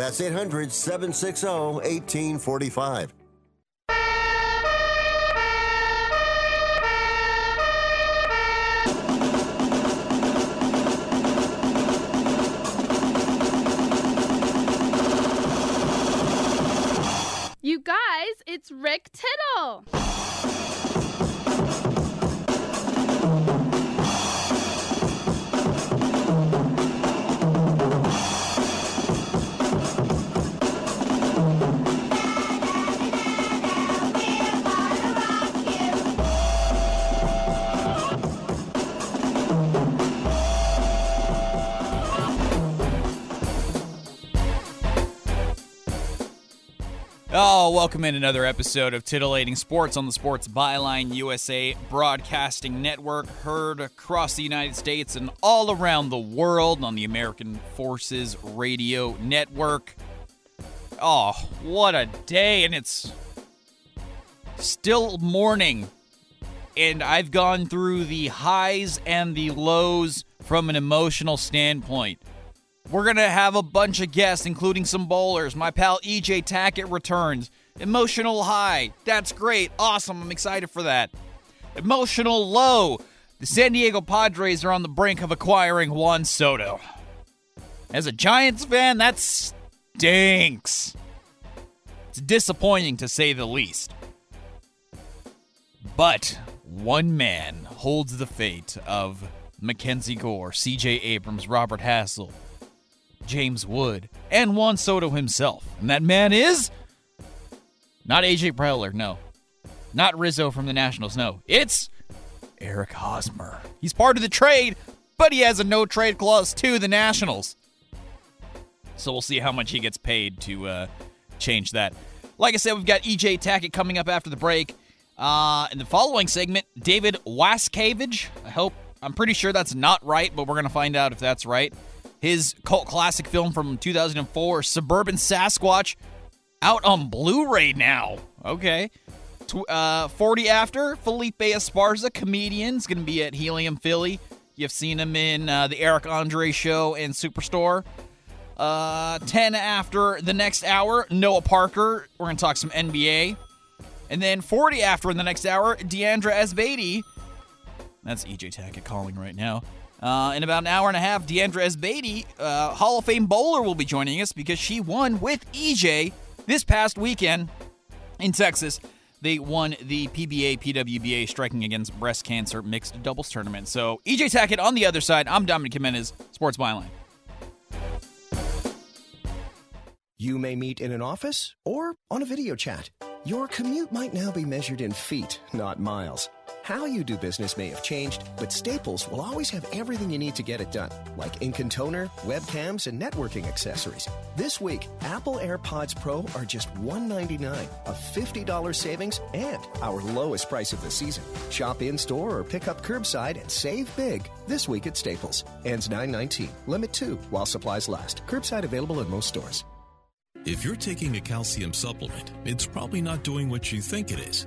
That's 800 760 1845. You guys, it's Rick Tittle. Oh, welcome in another episode of Titillating Sports on the Sports Byline USA Broadcasting Network, heard across the United States and all around the world on the American Forces Radio Network. Oh, what a day! And it's still morning, and I've gone through the highs and the lows from an emotional standpoint. We're going to have a bunch of guests, including some bowlers. My pal EJ Tackett returns. Emotional high. That's great. Awesome. I'm excited for that. Emotional low. The San Diego Padres are on the brink of acquiring Juan Soto. As a Giants fan, that stinks. It's disappointing to say the least. But one man holds the fate of Mackenzie Gore, CJ Abrams, Robert Hassell, James Wood, and Juan Soto himself. And that man is not AJ Preller, no. Not Rizzo from the Nationals, no. It's Eric Hosmer. He's part of the trade, but he has a no trade clause to the Nationals. So we'll see how much he gets paid to uh, change that. Like I said, we've got EJ Tackett coming up after the break. Uh, in the following segment, David Wascavage. I hope, I'm pretty sure that's not right, but we're going to find out if that's right his cult classic film from 2004, Suburban Sasquatch, out on Blu ray now. Okay. Uh, 40 after, Felipe Esparza, comedian, is going to be at Helium Philly. You've seen him in uh, the Eric Andre Show and Superstore. Uh, 10 after the next hour, Noah Parker. We're going to talk some NBA. And then 40 after in the next hour, Diandra Asbaty. That's EJ Tackett calling right now. Uh, in about an hour and a half, Diandra Asbaty, uh, Hall of Fame bowler, will be joining us because she won with EJ this past weekend in Texas. They won the PBA PWBA Striking Against Breast Cancer Mixed Doubles Tournament. So EJ Tackett on the other side. I'm Dominic Jimenez, Sports Byline. You may meet in an office or on a video chat. Your commute might now be measured in feet, not miles. How you do business may have changed, but Staples will always have everything you need to get it done, like ink and toner, webcams, and networking accessories. This week, Apple AirPods Pro are just 199, a $50 savings, and our lowest price of the season. Shop in store or pick up curbside and save big this week at Staples. Ends 919. Limit 2 while supplies last. Curbside available in most stores. If you're taking a calcium supplement, it's probably not doing what you think it is.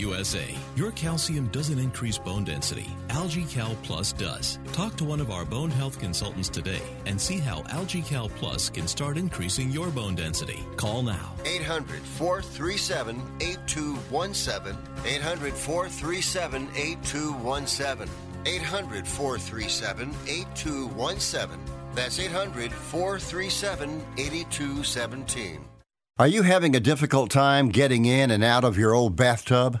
USA. Your calcium doesn't increase bone density. Algae Cal Plus does. Talk to one of our bone health consultants today and see how Algae Cal Plus can start increasing your bone density. Call now. 800 437 8217. 800 437 8217. 800 437 8217. That's 800 437 8217. Are you having a difficult time getting in and out of your old bathtub?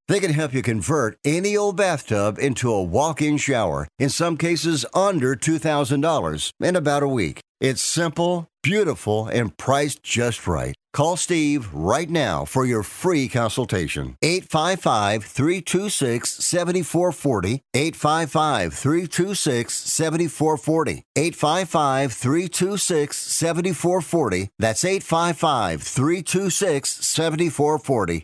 They can help you convert any old bathtub into a walk in shower, in some cases under $2,000, in about a week. It's simple, beautiful, and priced just right. Call Steve right now for your free consultation. 855 326 7440. 855 326 7440. 855 326 7440. That's 855 326 7440.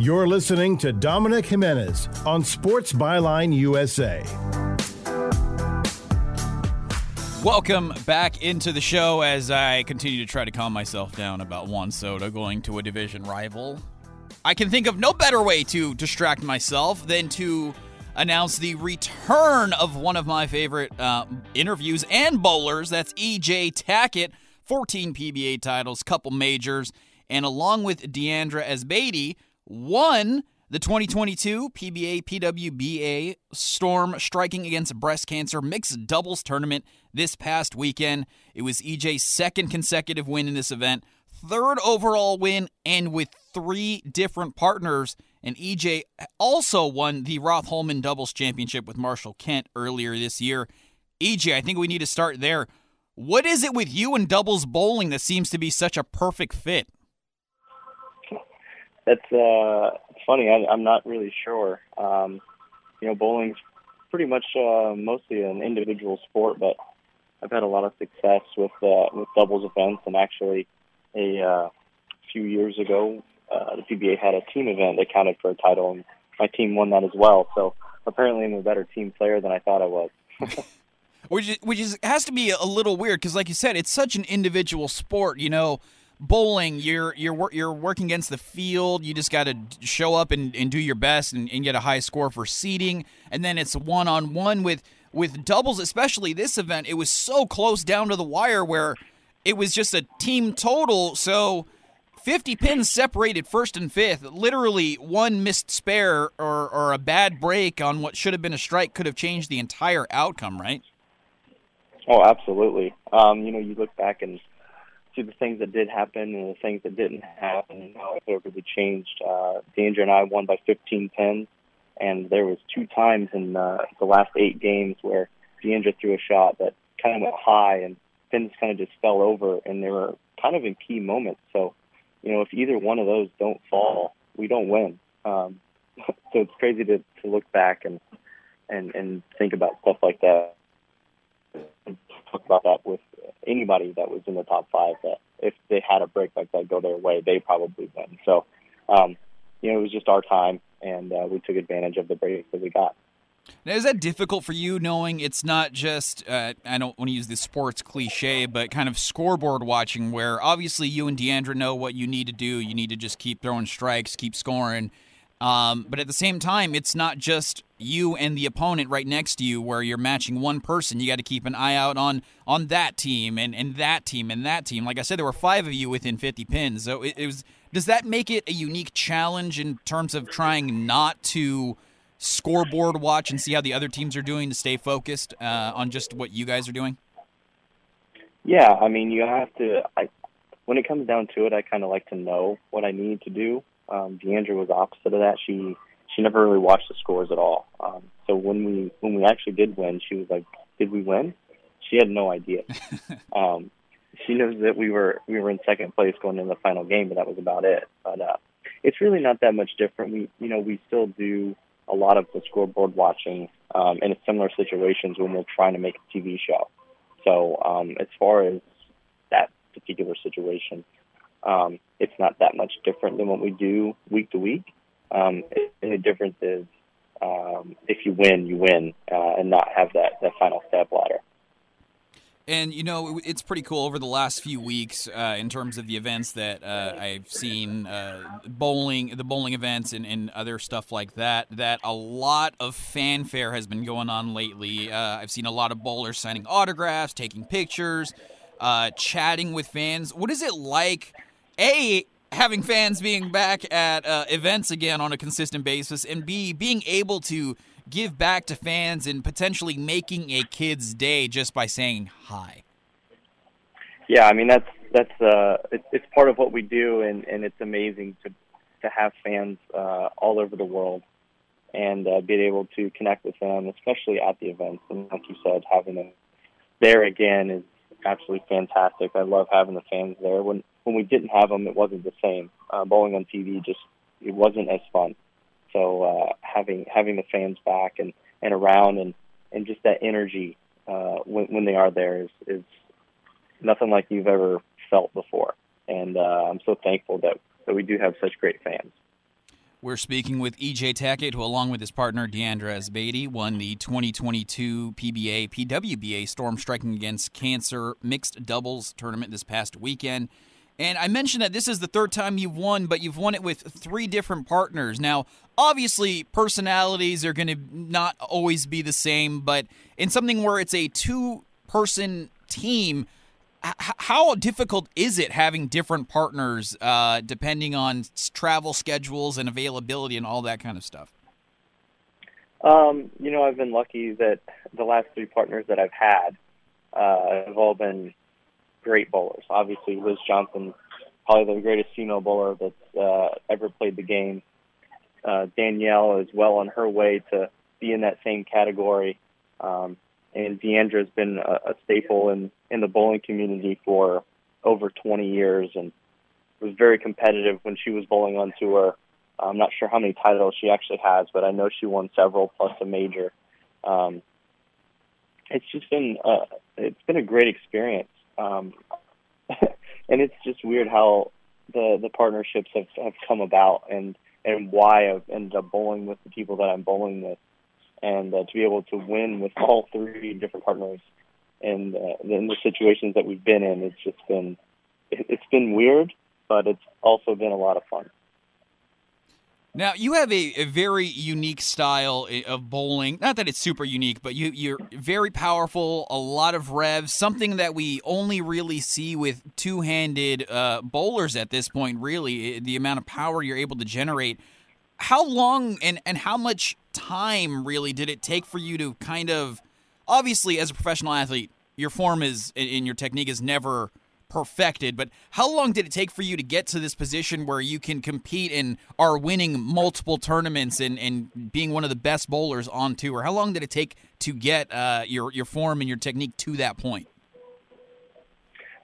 You're listening to Dominic Jimenez on Sports Byline USA. Welcome back into the show as I continue to try to calm myself down about Juan Soto going to a division rival. I can think of no better way to distract myself than to announce the return of one of my favorite uh, interviews and bowlers. That's EJ Tackett, 14 PBA titles, couple majors, and along with Diandra Asbaty, won the 2022 PBA PWBA Storm Striking Against Breast Cancer Mixed Doubles Tournament this past weekend. It was EJ's second consecutive win in this event, third overall win, and with three different partners. And EJ also won the Roth Holman Doubles Championship with Marshall Kent earlier this year. EJ, I think we need to start there. What is it with you and doubles bowling that seems to be such a perfect fit? It's uh, it's funny. I, I'm not really sure. Um, you know, bowling's pretty much uh, mostly an individual sport, but I've had a lot of success with uh, with doubles events. And actually, a uh, few years ago, uh, the PBA had a team event that counted for a title, and my team won that as well. So apparently, I'm a better team player than I thought I was. which is, which is has to be a little weird because, like you said, it's such an individual sport. You know, bowling, you're you're you're working against the field. You just got to show up and, and do your best and, and get a high score for seeding. And then it's one on one with with doubles, especially this event. It was so close down to the wire where it was just a team total. So. 50 pins separated first and fifth. Literally, one missed spare or, or a bad break on what should have been a strike could have changed the entire outcome, right? Oh, absolutely. Um, you know, you look back and see the things that did happen and the things that didn't happen and how it really changed. Uh, Danger and I won by 15 pins, and there was two times in uh, the last eight games where Diandra threw a shot that kind of went high and pins kind of just fell over, and they were kind of in key moments. So, you know, if either one of those don't fall, we don't win. Um, so it's crazy to, to look back and and and think about stuff like that. And talk about that with anybody that was in the top five that if they had a break like that go their way, they probably win. So, um, you know, it was just our time, and uh, we took advantage of the break that we got. Now, is that difficult for you knowing it's not just, uh, I don't want to use the sports cliche, but kind of scoreboard watching where obviously you and Diandra know what you need to do. You need to just keep throwing strikes, keep scoring. Um, but at the same time, it's not just you and the opponent right next to you where you're matching one person. You got to keep an eye out on on that team and, and that team and that team. Like I said, there were five of you within 50 pins. So it, it was. Does that make it a unique challenge in terms of trying not to scoreboard watch and see how the other teams are doing to stay focused uh, on just what you guys are doing? Yeah, I mean, you have to. I, when it comes down to it, I kind of like to know what I need to do. Um, Diandra was opposite of that. She she never really watched the scores at all. Um, so when we when we actually did win, she was like, "Did we win?" She had no idea. um, she knows that we were we were in second place going into the final game, but that was about it. But uh, it's really not that much different. We you know we still do a lot of the scoreboard watching um, in similar situations when we're trying to make a TV show. So um, as far as that particular situation, um, it's not that much different than what we do week to week. Um, and the difference is um, if you win, you win, uh, and not have that, that final step ladder. And you know, it's pretty cool over the last few weeks uh, in terms of the events that uh, I've seen, uh, bowling, the bowling events, and, and, other stuff like that. That a lot of fanfare has been going on lately. Uh, I've seen a lot of bowlers signing autographs, taking pictures, uh, chatting with fans. What is it like? A having fans being back at uh, events again on a consistent basis, and B being able to give back to fans and potentially making a kid's day just by saying hi? Yeah, I mean that's that's uh, it's, it's part of what we do, and and it's amazing to to have fans uh, all over the world and uh, being able to connect with them, especially at the events. And like you said, having them there again is absolutely fantastic. I love having the fans there. When when we didn't have them, it wasn't the same. Uh, bowling on TV just it wasn't as fun. So uh, having having the fans back and, and around and, and just that energy uh, when, when they are there is, is nothing like you've ever felt before. And uh, I'm so thankful that, that we do have such great fans. We're speaking with EJ Tackett, who, along with his partner Diandra Asbaty, won the 2022 PBA PWBA Storm Striking Against Cancer Mixed Doubles Tournament this past weekend. And I mentioned that this is the third time you've won, but you've won it with three different partners. Now, obviously, personalities are going to not always be the same, but in something where it's a two person team, h- how difficult is it having different partners uh, depending on travel schedules and availability and all that kind of stuff? Um, you know, I've been lucky that the last three partners that I've had uh, have all been great bowlers. Obviously, Liz Johnson, probably the greatest female bowler that's uh, ever played the game. Uh, Danielle is well on her way to be in that same category. Um, and Diandra has been a, a staple in, in the bowling community for over 20 years and was very competitive when she was bowling on tour. I'm not sure how many titles she actually has, but I know she won several plus a major. Um, it's just been uh, it's been a great experience. Um, and it's just weird how the the partnerships have have come about and and why I've ended up bowling with the people that I'm bowling with, and uh, to be able to win with all three different partners, and uh, in the situations that we've been in, it's just been it, it's been weird, but it's also been a lot of fun. Now you have a, a, very unique style of bowling. Not that it's super unique, but you, you're very powerful. A lot of revs, something that we only really see with two-handed uh, bowlers at this point. Really, the amount of power you're able to generate. How long and and how much time really did it take for you to kind of, obviously, as a professional athlete, your form is and your technique is never perfected, but how long did it take for you to get to this position where you can compete and are winning multiple tournaments and, and being one of the best bowlers on tour? How long did it take to get uh, your your form and your technique to that point?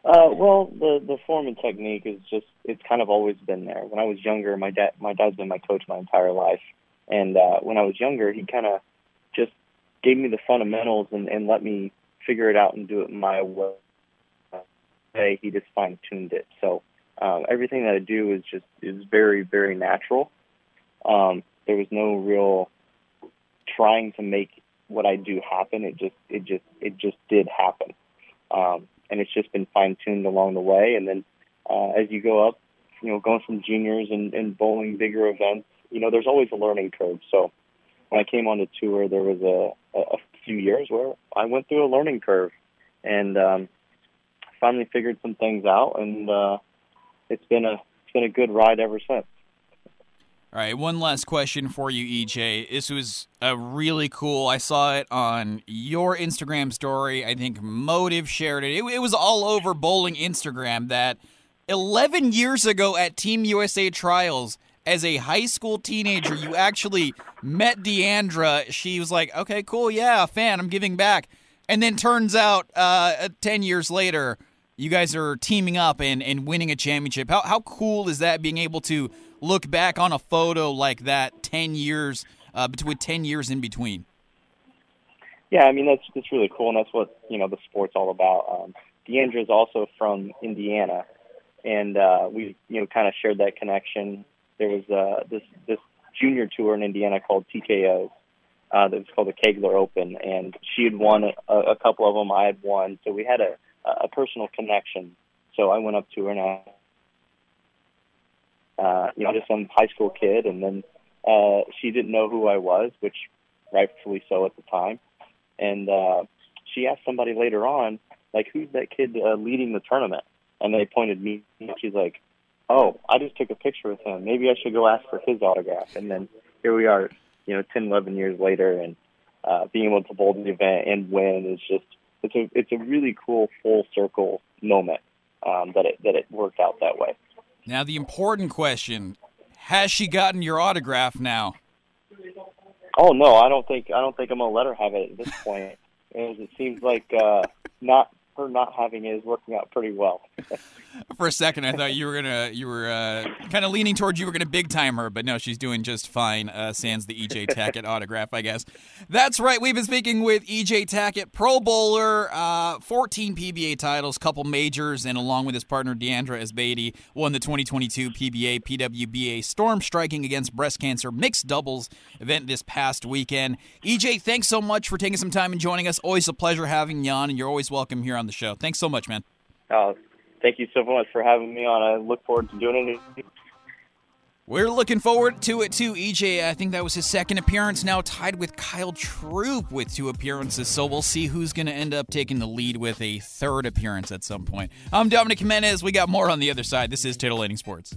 Uh, well, the the form and technique is just it's kind of always been there. When I was younger, my dad my dad's been my coach my entire life, and uh, when I was younger, he kind of just gave me the fundamentals and, and let me figure it out and do it my way say he just fine tuned it. So um, everything that I do is just is very very natural. Um, there was no real trying to make what I do happen. It just it just it just did happen, um, and it's just been fine tuned along the way. And then uh, as you go up, you know, going from juniors and, and bowling bigger events you know, there's always a learning curve. So when I came on the tour, there was a, a few years where I went through a learning curve and um, finally figured some things out, and uh, it's been a it's been a good ride ever since. All right, one last question for you, EJ. This was a really cool. I saw it on your Instagram story. I think Motive shared it. It, it was all over bowling Instagram that 11 years ago at Team USA trials, as a high school teenager, you actually met Diandra. She was like, okay, cool, yeah, fan, I'm giving back. And then turns out, uh, 10 years later, you guys are teaming up and, and winning a championship. How, how cool is that being able to look back on a photo like that 10 years, uh, between 10 years in between? Yeah, I mean, that's, that's really cool, and that's what, you know, the sport's all about. Um, is also from Indiana, and uh, we, you know, kind of shared that connection there was uh, this this junior tour in Indiana called TKO. Uh, that was called the Kegler Open, and she had won a, a couple of them. I had won, so we had a a personal connection. So I went up to her and I, uh, you know, just some high school kid, and then uh, she didn't know who I was, which rightfully so at the time. And uh, she asked somebody later on, like, who's that kid uh, leading the tournament? And they pointed me. And she's like, oh, I just took a picture with him. Maybe I should go ask for his autograph. And then here we are, you know, 10, 11 years later, and uh, being able to bowl the event and win is just it's a it's a really cool full circle moment um, that it that it worked out that way. Now the important question: Has she gotten your autograph now? Oh no, I don't think I don't think I'm gonna let her have it at this point. as it seems like uh, not her not having it is working out pretty well. For a second, I thought you were gonna you were uh, kind of leaning towards you were gonna big time her, but no, she's doing just fine. Uh, sans the EJ Tackett autograph, I guess. That's right. We've been speaking with EJ Tackett, Pro Bowler, uh, 14 PBA titles, couple majors, and along with his partner Diandra Asbaty, won the 2022 PBA PWBA Storm Striking Against Breast Cancer mixed doubles event this past weekend. EJ, thanks so much for taking some time and joining us. Always a pleasure having you on, and you're always welcome here on the show. Thanks so much, man. Uh, thank you so much for having me on. I look forward to doing it. We're looking forward to it too, EJ. I think that was his second appearance, now tied with Kyle Troup with two appearances. So we'll see who's going to end up taking the lead with a third appearance at some point. I'm Dominic Jimenez. We got more on the other side. This is Titillating Sports.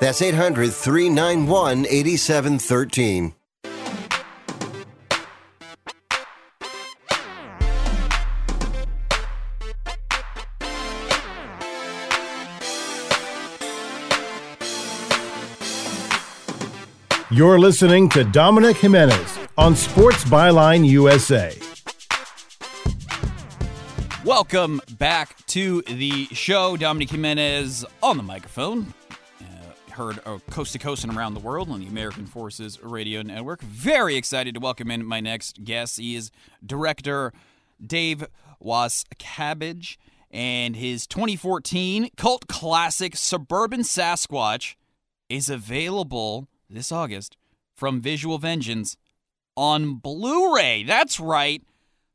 That's 800 391 8713. You're listening to Dominic Jimenez on Sports Byline USA. Welcome back to the show. Dominic Jimenez on the microphone. Heard uh, coast to coast and around the world on the American Forces Radio Network. Very excited to welcome in my next guest. He is director Dave Wascavage and his 2014 cult classic Suburban Sasquatch is available this August from Visual Vengeance on Blu ray. That's right.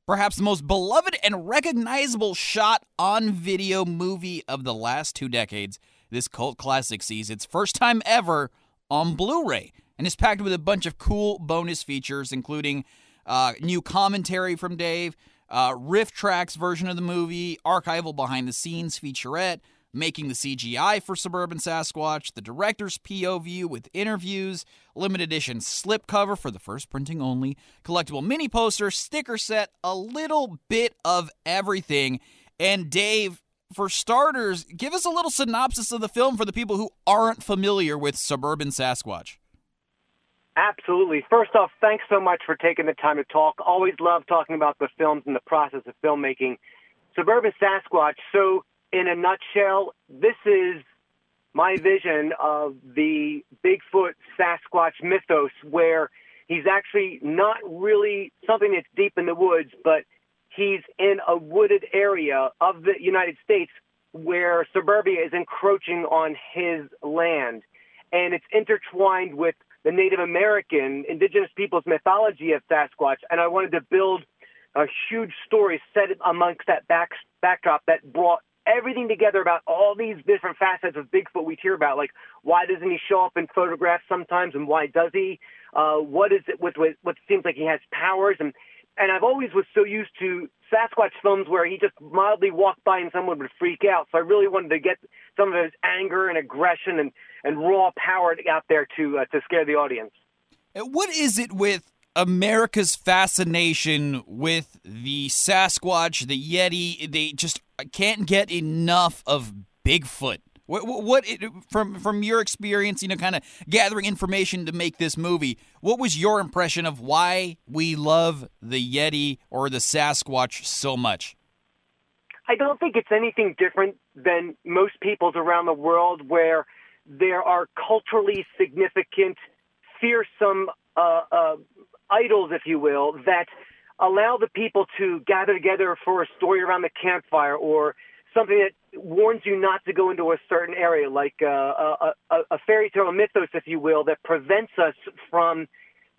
Perhaps the most beloved and recognizable shot on video movie of the last two decades. This cult classic sees its first time ever on Blu ray and is packed with a bunch of cool bonus features, including uh, new commentary from Dave, uh, RiffTrax version of the movie, archival behind the scenes featurette, making the CGI for Suburban Sasquatch, the director's POV with interviews, limited edition slipcover for the first printing only, collectible mini poster, sticker set, a little bit of everything. And Dave, for starters, give us a little synopsis of the film for the people who aren't familiar with Suburban Sasquatch. Absolutely. First off, thanks so much for taking the time to talk. Always love talking about the films and the process of filmmaking. Suburban Sasquatch. So, in a nutshell, this is my vision of the Bigfoot Sasquatch mythos, where he's actually not really something that's deep in the woods, but he's in a wooded area of the United States where suburbia is encroaching on his land. And it's intertwined with the Native American, indigenous people's mythology of Sasquatch. And I wanted to build a huge story set amongst that back, backdrop that brought everything together about all these different facets of Bigfoot we hear about, like why doesn't he show up in photographs sometimes, and why does he? Uh, what is it with, with what seems like he has powers, and and I've always was so used to Sasquatch films where he just mildly walked by and someone would freak out. So I really wanted to get some of his anger and aggression and and raw power out there to uh, to scare the audience. What is it with America's fascination with the Sasquatch, the Yeti? They just can't get enough of Bigfoot. What, what it, from from your experience, you know, kind of gathering information to make this movie? What was your impression of why we love the Yeti or the Sasquatch so much? I don't think it's anything different than most people's around the world, where there are culturally significant, fearsome uh, uh, idols, if you will, that allow the people to gather together for a story around the campfire or something that warns you not to go into a certain area, like uh, a, a, a fairy tale mythos, if you will, that prevents us from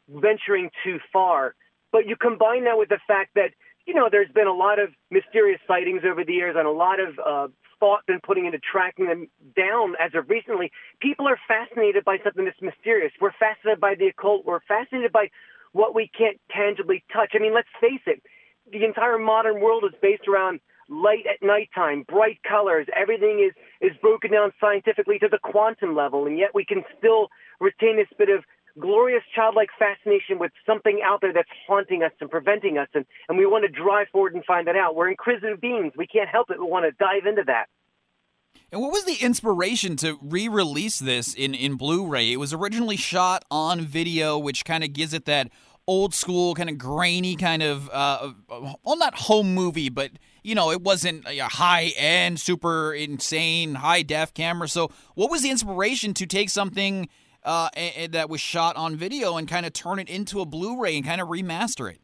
venturing too far. But you combine that with the fact that, you know, there's been a lot of mysterious sightings over the years and a lot of uh, thought been putting into tracking them down as of recently. People are fascinated by something that's mysterious. We're fascinated by the occult. We're fascinated by what we can't tangibly touch. I mean, let's face it, the entire modern world is based around light at nighttime, bright colors. Everything is, is broken down scientifically to the quantum level, and yet we can still retain this bit of glorious childlike fascination with something out there that's haunting us and preventing us, and, and we want to drive forward and find that out. We're inquisitive beings. We can't help it. We want to dive into that. And what was the inspiration to re-release this in in Blu-ray? It was originally shot on video, which kind of gives it that old school, kind of grainy, kind of uh, well, not home movie, but you know, it wasn't a high end, super insane, high def camera. So, what was the inspiration to take something uh, that was shot on video and kind of turn it into a Blu-ray and kind of remaster it?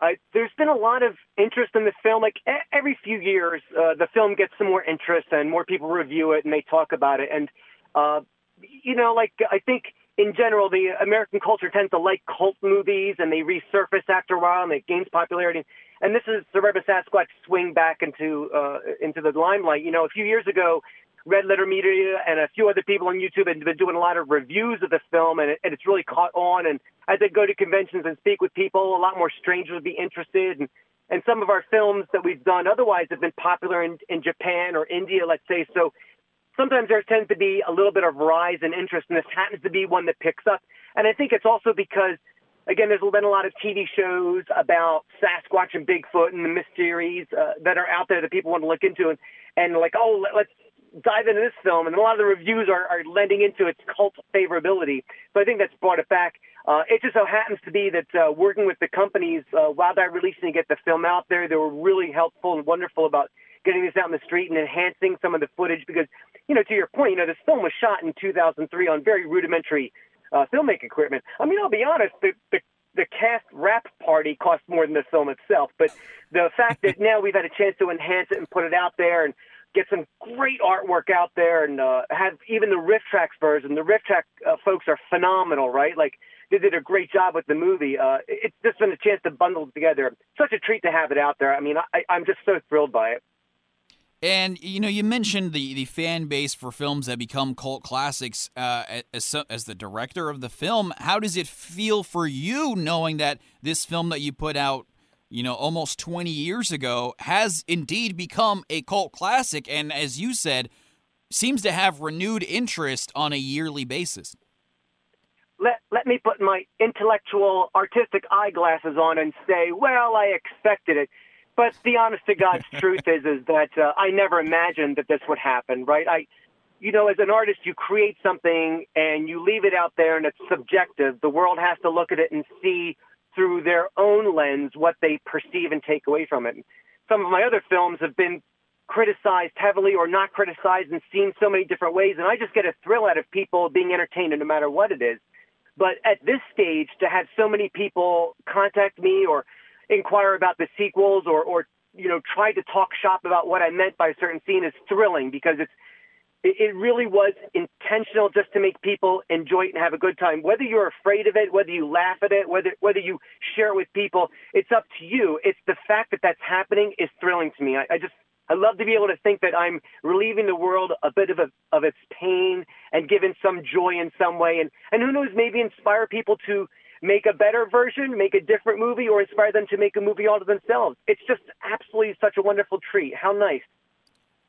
Uh, there's been a lot of interest in the film. Like every few years, uh, the film gets some more interest and more people review it and they talk about it. And, uh, you know, like I think in general, the American culture tends to like cult movies and they resurface after a while and it gains popularity. And this is Suburban Sasquatch swing back into, uh, into the limelight. You know, a few years ago, Red Letter Media and a few other people on YouTube have been doing a lot of reviews of the film, and, it, and it's really caught on. And as I go to conventions and speak with people, a lot more strangers would be interested. And, and some of our films that we've done otherwise have been popular in, in Japan or India, let's say. So sometimes there tends to be a little bit of rise in interest, and this happens to be one that picks up. And I think it's also because, again, there's been a lot of TV shows about Sasquatch and Bigfoot and the mysteries uh, that are out there that people want to look into, and and like, oh, let's dive into this film, and a lot of the reviews are, are lending into its cult favorability. So I think that's brought it back. Uh, it just so happens to be that uh, working with the companies uh, while they're releasing to get the film out there, they were really helpful and wonderful about getting this out in the street and enhancing some of the footage because, you know, to your point, you know, this film was shot in 2003 on very rudimentary uh, filmmaking equipment. I mean, I'll be honest, the, the the cast wrap party cost more than the film itself, but the fact that now we've had a chance to enhance it and put it out there and get some great artwork out there and uh, have even the RiffTrax version. The RiffTrax uh, folks are phenomenal, right? Like they did a great job with the movie. Uh, it's just been a chance to bundle it together. Such a treat to have it out there. I mean, I, I'm just so thrilled by it. And you know, you mentioned the, the fan base for films that become cult classics. Uh, as as the director of the film, how does it feel for you knowing that this film that you put out you know, almost 20 years ago, has indeed become a cult classic. And as you said, seems to have renewed interest on a yearly basis. Let, let me put my intellectual, artistic eyeglasses on and say, well, I expected it. But the honest to God's truth is, is that uh, I never imagined that this would happen, right? I, you know, as an artist, you create something and you leave it out there and it's subjective. The world has to look at it and see through their own lens what they perceive and take away from it. Some of my other films have been criticized heavily or not criticized and seen so many different ways, and I just get a thrill out of people being entertained no matter what it is. But at this stage, to have so many people contact me or inquire about the sequels or, or you know, try to talk shop about what I meant by a certain scene is thrilling because it's it really was intentional just to make people enjoy it and have a good time. Whether you're afraid of it, whether you laugh at it, whether whether you share it with people, it's up to you. It's the fact that that's happening is thrilling to me. I, I just I love to be able to think that I'm relieving the world a bit of a, of its pain and giving some joy in some way, and and who knows, maybe inspire people to make a better version, make a different movie, or inspire them to make a movie all to themselves. It's just absolutely such a wonderful treat. How nice.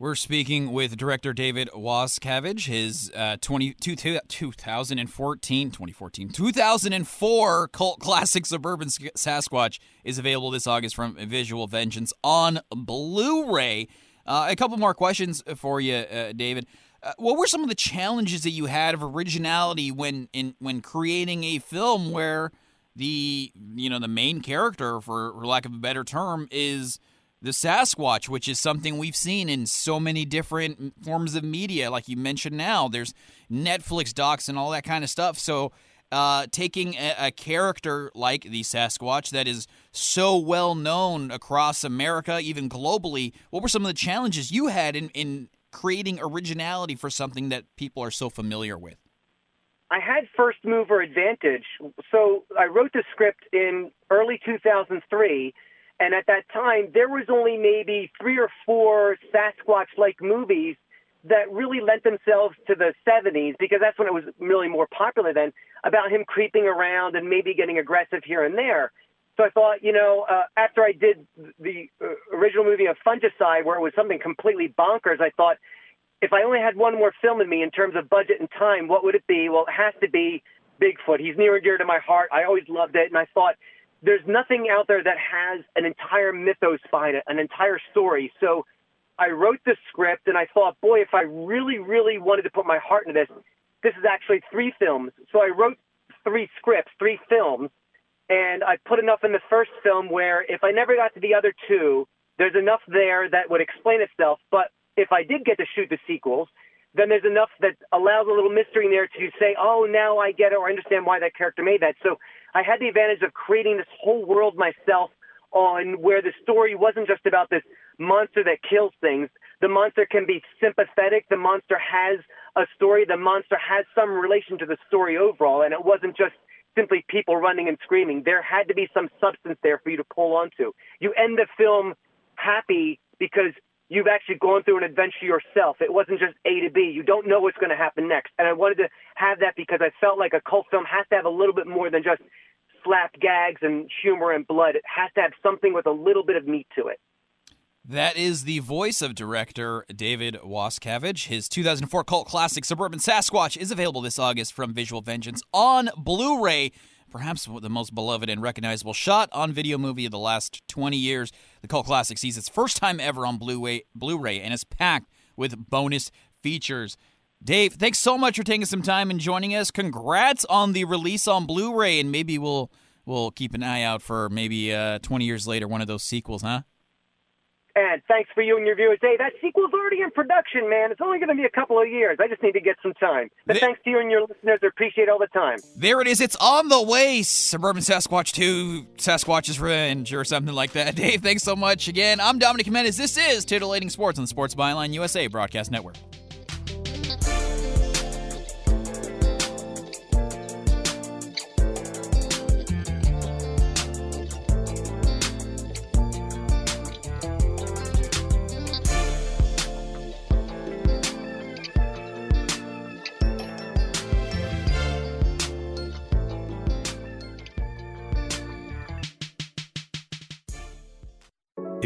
We're speaking with director David Wascavage. His uh, 20, 2014, 2014, 2004 cult classic Suburban Sasquatch is available this August from Visual Vengeance on Blu ray. Uh, a couple more questions for you, uh, David. Uh, what were some of the challenges that you had of originality when in when creating a film where the you know the main character, for, for lack of a better term, is the Sasquatch, which is something we've seen in so many different forms of media, like you mentioned now. There's Netflix docs and all that kind of stuff. So, uh, taking a, a, character like the Sasquatch that is so well known across America, even globally, what were some of the challenges you had in, in creating originality for something that people are so familiar with? I had first mover advantage. So I wrote the script in early 2003 and at that time, there was only maybe three or four Sasquatch like movies that really lent themselves to the 70s because that's when it was really more popular then about him creeping around and maybe getting aggressive here and there. So I thought, you know, uh, after I did the uh, original movie of Fungicide, where it was something completely bonkers, I thought, if I only had one more film in me in terms of budget and time, what would it be? Well, it has to be Bigfoot. He's near and dear to my heart. I always loved it. And I thought, there's nothing out there that has an entire mythos behind it, an entire story. So I wrote the script and I thought, boy, if I really, really wanted to put my heart into this, this is actually three films. So I wrote three scripts, three films, and I put enough in the first film where if I never got to the other two, there's enough there that would explain itself. But if I did get to shoot the sequels, then there's enough that allows a little mystery in there to say, oh, now I get it or I understand why that character made that. So I had the advantage of creating this whole world myself on where the story wasn't just about this monster that kills things. The monster can be sympathetic. The monster has a story. The monster has some relation to the story overall. And it wasn't just simply people running and screaming. There had to be some substance there for you to pull onto. You end the film happy because you've actually gone through an adventure yourself. It wasn't just A to B. You don't know what's going to happen next. And I wanted to have that because I felt like a cult film has to have a little bit more than just slap gags and humor and blood. It has to have something with a little bit of meat to it. That is the voice of director David Wascavage. His 2004 cult classic Suburban Sasquatch is available this August from Visual Vengeance on Blu ray. Perhaps the most beloved and recognizable shot on video movie of the last 20 years. The cult classic sees its first time ever on Blu-ray, Blu-ray and is packed with bonus features. Dave, thanks so much for taking some time and joining us. Congrats on the release on Blu-ray, and maybe we'll we'll keep an eye out for maybe uh, 20 years later one of those sequels, huh? And thanks for you and your viewers. Hey, that sequel's already in production, man. It's only going to be a couple of years. I just need to get some time. But there, thanks to you and your listeners. I appreciate all the time. There it is. It's on the way. Suburban Sasquatch 2, Sasquatch's Revenge, or something like that. Dave, thanks so much again. I'm Dominic Jimenez. This is Titillating Sports on the Sports Byline USA Broadcast Network.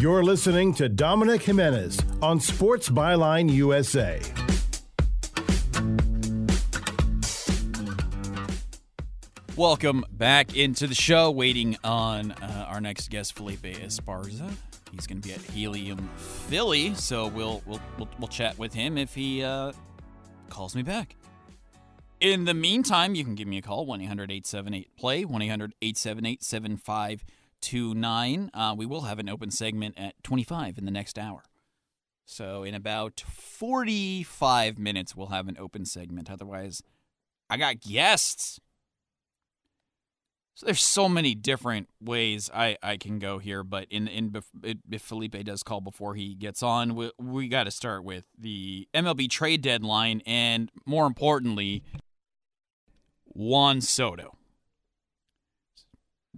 You're listening to Dominic Jimenez on Sports Byline USA. Welcome back into the show. Waiting on uh, our next guest, Felipe Esparza. He's going to be at Helium Philly, so we'll we'll we'll, we'll chat with him if he uh, calls me back. In the meantime, you can give me a call 1 800 878 play 1 800 878 7529. Uh, We will have an open segment at 25 in the next hour. So in about 45 minutes, we'll have an open segment. Otherwise, I got guests. So there's so many different ways I, I can go here, but in in if Felipe does call before he gets on, we, we got to start with the MLB trade deadline and more importantly, Juan Soto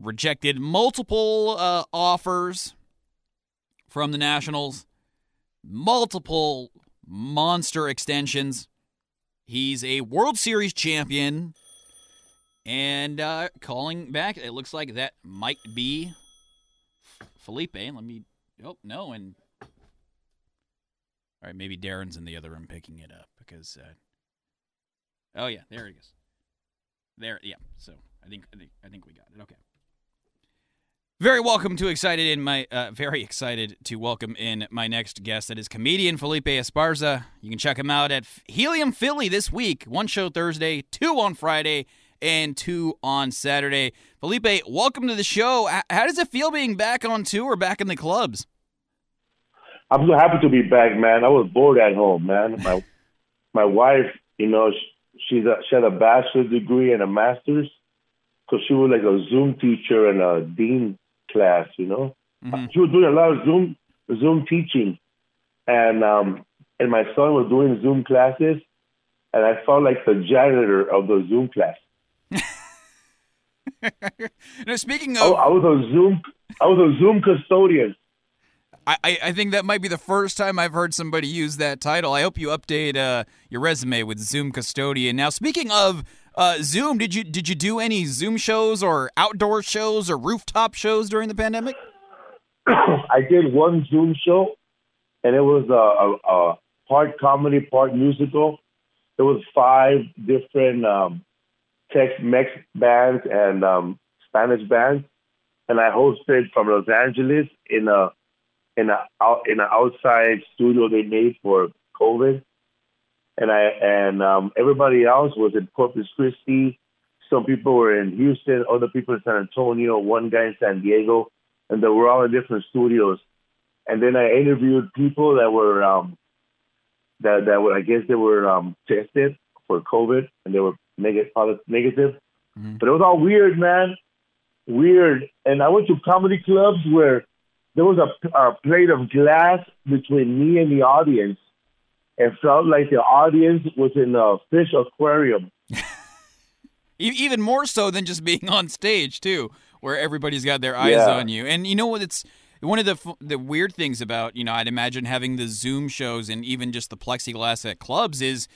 rejected multiple uh, offers from the Nationals, multiple monster extensions. He's a World Series champion and uh, calling back, it looks like that might be Felipe. Let me. Oh no, and all right, maybe Darren's in the other room picking it up because. Uh, oh yeah, there he is. There, yeah. So I think I think I think we got it. Okay. Very welcome to excited in my uh, very excited to welcome in my next guest. That is comedian Felipe Esparza. You can check him out at Helium Philly this week. One show Thursday, two on Friday and two on Saturday. Felipe, welcome to the show. How does it feel being back on tour, back in the clubs? I'm so happy to be back, man. I was bored at home, man. My my wife, you know, she's a, she had a bachelor's degree and a master's, so she was like a Zoom teacher and a dean class, you know. Mm-hmm. She was doing a lot of Zoom Zoom teaching, and um, and my son was doing Zoom classes, and I felt like the janitor of the Zoom class. now, speaking of, I, I, was a Zoom, I was a Zoom custodian. I, I think that might be the first time I've heard somebody use that title. I hope you update uh, your resume with Zoom custodian. Now, speaking of uh, Zoom, did you did you do any Zoom shows or outdoor shows or rooftop shows during the pandemic? I did one Zoom show, and it was a, a, a part comedy, part musical. There was five different um, Tex-Mex bands and um, Spanish bands, and I hosted from Los Angeles in a in a out in an outside studio they made for COVID, and I and um, everybody else was in Corpus Christi. Some people were in Houston, other people in San Antonio, one guy in San Diego, and they were all in different studios. And then I interviewed people that were um, that that were I guess they were um, tested for COVID and they were negative, negative. Mm-hmm. But it was all weird, man. Weird. And I went to comedy clubs where there was a, a plate of glass between me and the audience. It felt like the audience was in a fish aquarium. Even more so than just being on stage, too, where everybody's got their eyes yeah. on you. And you know what? It's one of the the weird things about you know I'd imagine having the Zoom shows and even just the plexiglass at clubs is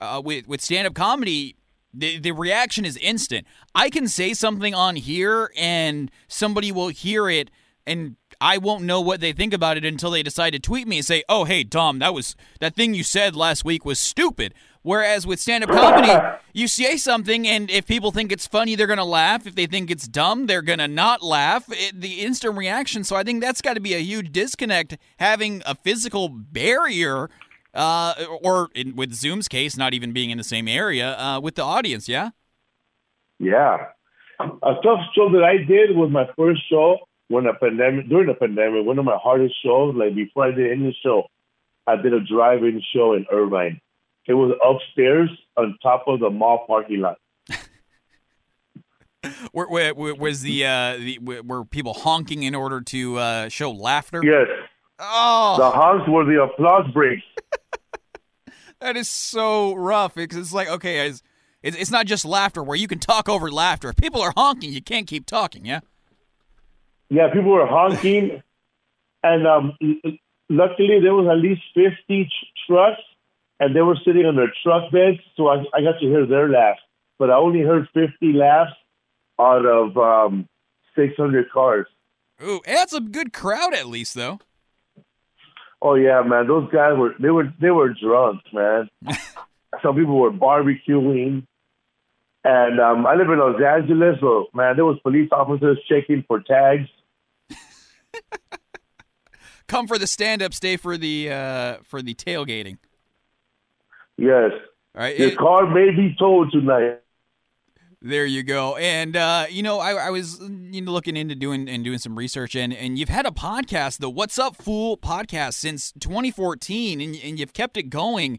uh, with with stand up comedy the, the reaction is instant. I can say something on here and somebody will hear it and I won't know what they think about it until they decide to tweet me and say, "Oh, hey Tom, that was that thing you said last week was stupid." Whereas with stand-up comedy, you say something and if people think it's funny, they're going to laugh. If they think it's dumb, they're going to not laugh. It, the instant reaction. So I think that's got to be a huge disconnect having a physical barrier uh, or in, with Zoom's case, not even being in the same area uh, with the audience. Yeah. Yeah, a tough show that I did was my first show when the pandemic during the pandemic. One of my hardest shows, like before I did any show, I did a drive-in show in Irvine. It was upstairs on top of the mall parking lot. where, where, where was the, uh, the were people honking in order to uh, show laughter? Yes. Oh, The honks were the applause breaks. that is so rough. Because it's like okay, it's, it's it's not just laughter where you can talk over laughter. If people are honking, you can't keep talking. Yeah. Yeah, people were honking, and um, luckily there was at least fifty tr- trucks, and they were sitting on their truck beds, so I, I got to hear their laughs. But I only heard fifty laughs out of um, six hundred cars. Ooh, that's a good crowd at least, though. Oh yeah, man, those guys were they were they were drunk, man. Some people were barbecuing. And um, I live in Los Angeles, so man, there was police officers checking for tags. Come for the stand-up, stay for the uh, for the tailgating. Yes. All right. Your it- car may be towed tonight. There you go. And uh, you know, I, I was you know looking into doing and doing some research, and and you've had a podcast, the What's Up Fool podcast, since 2014, and and you've kept it going.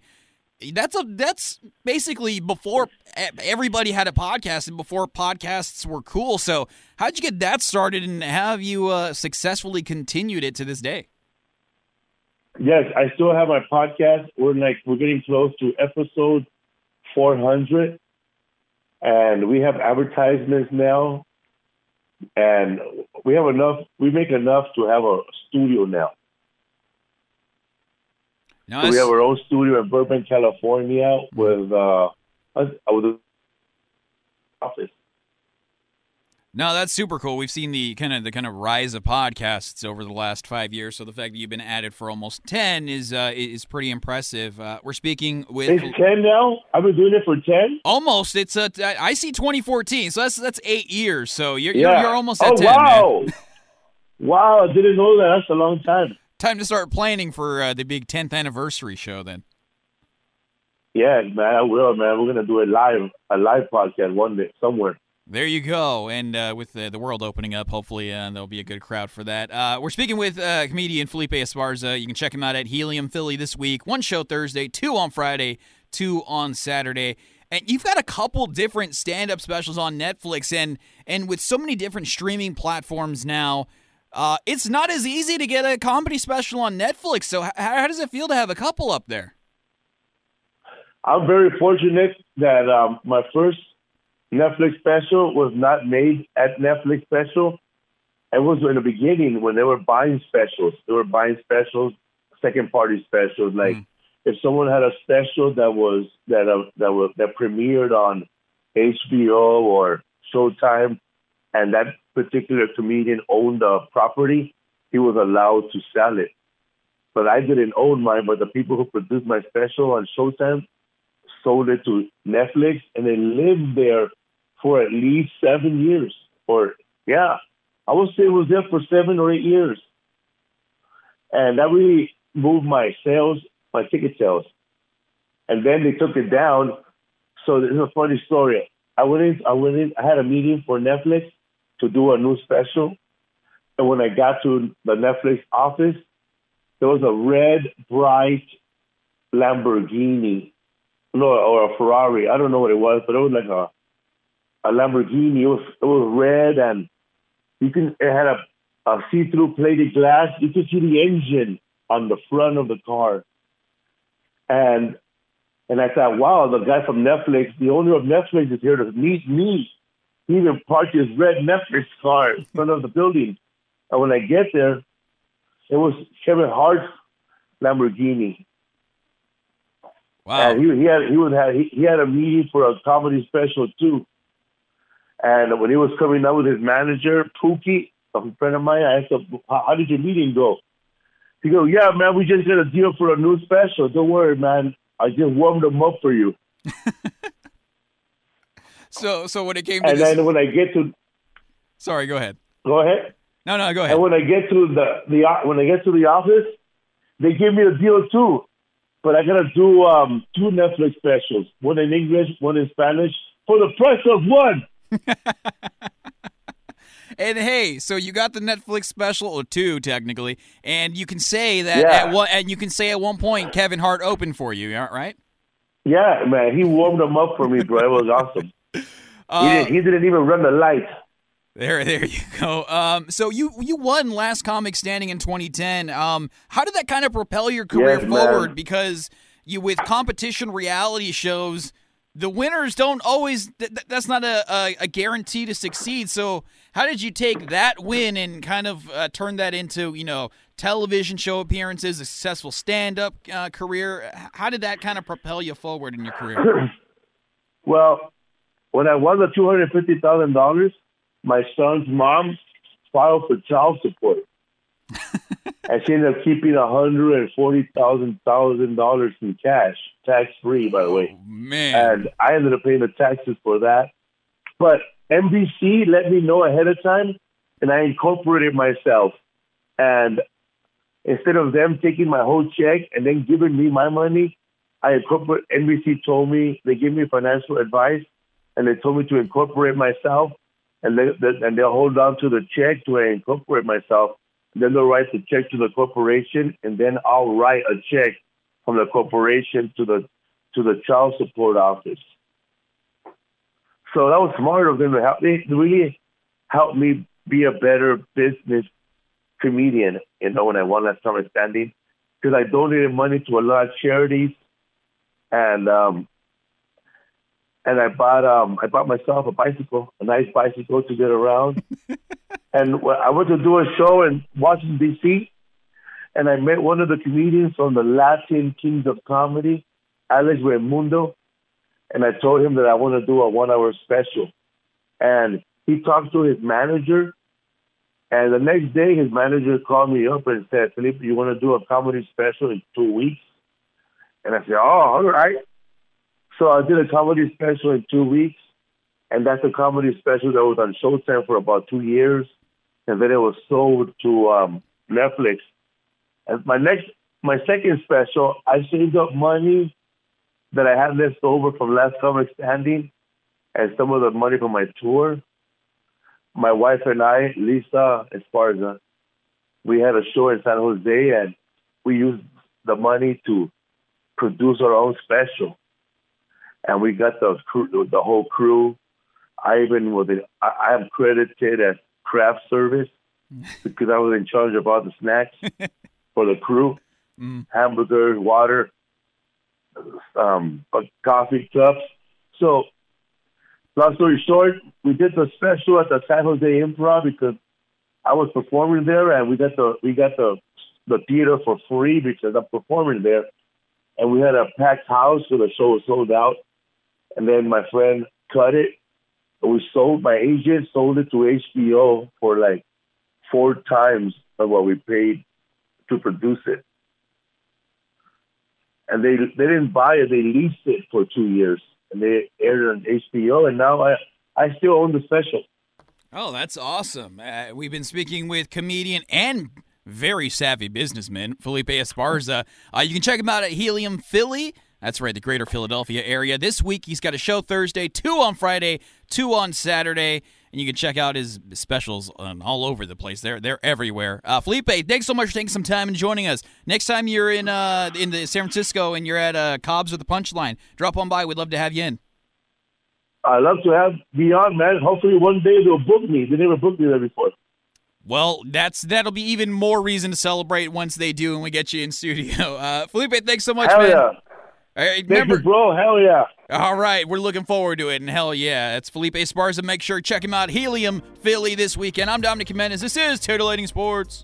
That's a that's basically before everybody had a podcast and before podcasts were cool. So how'd you get that started, and have you uh, successfully continued it to this day? Yes, I still have my podcast. We're like we're getting close to episode 400, and we have advertisements now, and we have enough. We make enough to have a studio now. So we have our own studio in Burbank, California, with uh, with office. No, that's super cool. We've seen the kind of the kind of rise of podcasts over the last five years. So the fact that you've been at it for almost ten is uh, is pretty impressive. Uh, we're speaking with It's ten now. I've been doing it for ten. almost. It's a I see 2014, so that's that's eight years. So you're Yeah. you're, you're almost at oh 10. wow, wow! I didn't know that. That's a long time. Time to start planning for uh, the big 10th anniversary show. Then Yeah, man, I will, man. We're gonna do a live, a live podcast one day somewhere. there you go. And uh, with the, the world opening up, hopefully uh, there'll be a good crowd for that. Uh, we're speaking with uh, comedian Felipe Esparza. You can check him out at Helium Philly this week. One show Thursday, two on Friday, two on Saturday. And you've got a couple different stand-up specials on Netflix, and and with so many different streaming platforms now, uh, it's not as easy to get a comedy special on Netflix. So h- how does it feel to have a couple up there? I'm very fortunate that um, my first Netflix special was not made at Netflix special. It was in the beginning when they were buying specials. They were buying specials, second party specials. Like if someone had a special that was that uh, that was that premiered on HBO or Showtime, and that particular comedian owned the property, he was allowed to sell it. But I didn't own mine. But the people who produced my special on Showtime sold it to Netflix, and they lived there for at least seven years. Or yeah, I would say it was there for seven or eight years, and that really moved my sales, my ticket sales. And then they took it down. So this is a funny story. I went in. I went in. I had a meeting for Netflix to do a new special, and when I got to the Netflix office, there was a red, bright Lamborghini no, or a Ferrari. I don't know what it was, but it was like a a Lamborghini. It was it was red and you can it had a, a see through plated glass. You could see the engine on the front of the car. And and I thought, wow, the guy from Netflix, the owner of Netflix is here to meet me. He even parked his red Netflix car in front of the building. And when I get there, it was Kevin Hart's Lamborghini. Wow. And he, he had he would have he, he had a meeting for a comedy special too. And when he was coming up with his manager, Pookie, a friend of mine, I asked him, how, how did your meeting go? He goes, Yeah, man, we just got a deal for a new special. Don't worry, man. I just warmed them up for you. So so when it came to And this, then when I get to sorry, go ahead. go ahead. No, no, go ahead. And when I get to the the when I get to the office, they give me a deal too. But I gotta do um, two Netflix specials, one in English, one in Spanish, for the price of one. And hey, so you got the Netflix special or two technically, and you can say that Yeah. at one, and you can say at one point Kevin Hart opened for you, right? Yeah, man, he warmed them up for me, bro. It was awesome. he, didn't, he didn't even run the lights. There, there you go. Um, so you you won Last Comic Standing in 2010. Um, how did that kind of propel your career Yes, forward? man. Because you with competition reality shows, the winners don't always. Th- that's not a, a a guarantee to succeed. So how did you take that win and kind of uh, turn that into you know television show appearances, a successful stand up uh, career? How did that kind of propel you forward in your career? Well, when I won the two hundred fifty thousand dollars, my son's mom filed for child support, and she ended up keeping a hundred and forty thousand thousand dollars in cash, tax free, by the way. Oh, man, and I ended up paying the taxes for that. But NBC let me know ahead of time, and I incorporated myself. And instead of them taking my whole check and then giving me my money, I incorporated NBC told me they gave me financial advice, and they told me to incorporate myself, and they, they and they'll hold on to the check to incorporate myself. Then they'll write the check to the corporation, and then I'll write a check from the corporation to the to the child support office. So that was smart of them to help. They really helped me be a better business comedian. You know, when I won that summer standing, because I donated money to a lot of charities, and um, and I bought um, I bought myself a bicycle, a nice bicycle to get around. and I went to do a show in Washington D.C. And I met one of the comedians from the Latin Kings of Comedy, Alex Reymundo, and I told him that I want to do a one-hour special. And he talked to his manager, and the next day his manager called me up and said, "Felipe, you want to do a comedy special in two weeks?" And I said, "Oh, all right." So I did a comedy special in two weeks, and that's a comedy special that was on Showtime for about two years, and then it was sold to um, Netflix. And my next, my second special, I saved up money that I had left over from Last Comic Standing, and some of the money from my tour. My wife and I, Lisa Esparza, we had a show in San Jose, and we used the money to produce our own special. And we got the crew, the whole crew. I even was, in, I, am credited as craft service because I was in charge of all the snacks for the crew, hamburgers, water, um, coffee cups. So, long story short, we did the special at the San Jose Improv because I was performing there, and we got the we got the the theater for free because I'm performing there, and we had a packed house, so the show was sold out. And then my friend cut it, we sold. My agent sold it to HBO for like four times of what we paid to produce it and they they didn't buy it; they leased it for two years, and they aired on HBO. And now I I still own the special. Oh, that's awesome. Uh, we've been speaking with comedian and very savvy businessman Felipe Esparza. Uh, you can check him out at Helium Philly. That's right, the greater Philadelphia area. This week, he's got a show Thursday, two on Friday, two on Saturday. And you can check out his specials on all over the place. They're they're everywhere. Uh, Felipe, thanks so much for taking some time and joining us. Next time you're in uh, in the San Francisco and you're at uh, Cobb's with the Punchline, drop on by. We'd love to have you in. I love to have Beyond, man. Hopefully, one day they'll book me. They never booked me there before. Well, that's that'll be even more reason to celebrate once they do and we get you in studio. Uh, Felipe, thanks so much, Hell man. yeah. Thank remember, you, bro. Hell yeah. All right, we're looking forward to it, and hell yeah, it's Felipe Esparza. Make sure to check him out, Helium Philly this weekend. I'm Dominic Jimenez. This is Titillating Sports.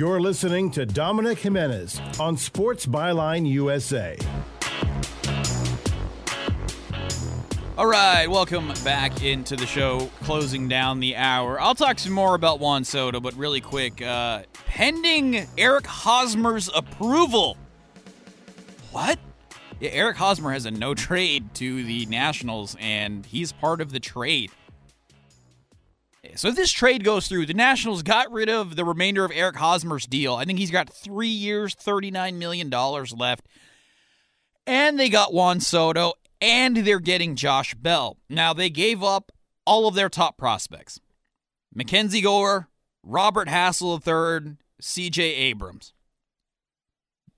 You're listening to Dominic Jimenez on Sports Byline USA. All right, welcome back into the show, closing down the hour. I'll talk some more about Juan Soto, but really quick, uh, pending Eric Hosmer's approval. What? Yeah, Eric Hosmer has a no trade to the Nationals, and he's part of the trade. So if this trade goes through, the Nationals got rid of the remainder of Eric Hosmer's deal. I think he's got three years, $39 million left. And they got Juan Soto, and they're getting Josh Bell. Now, they gave up all of their top prospects Mackenzie Gore, Robert Hassell III, CJ Abrams,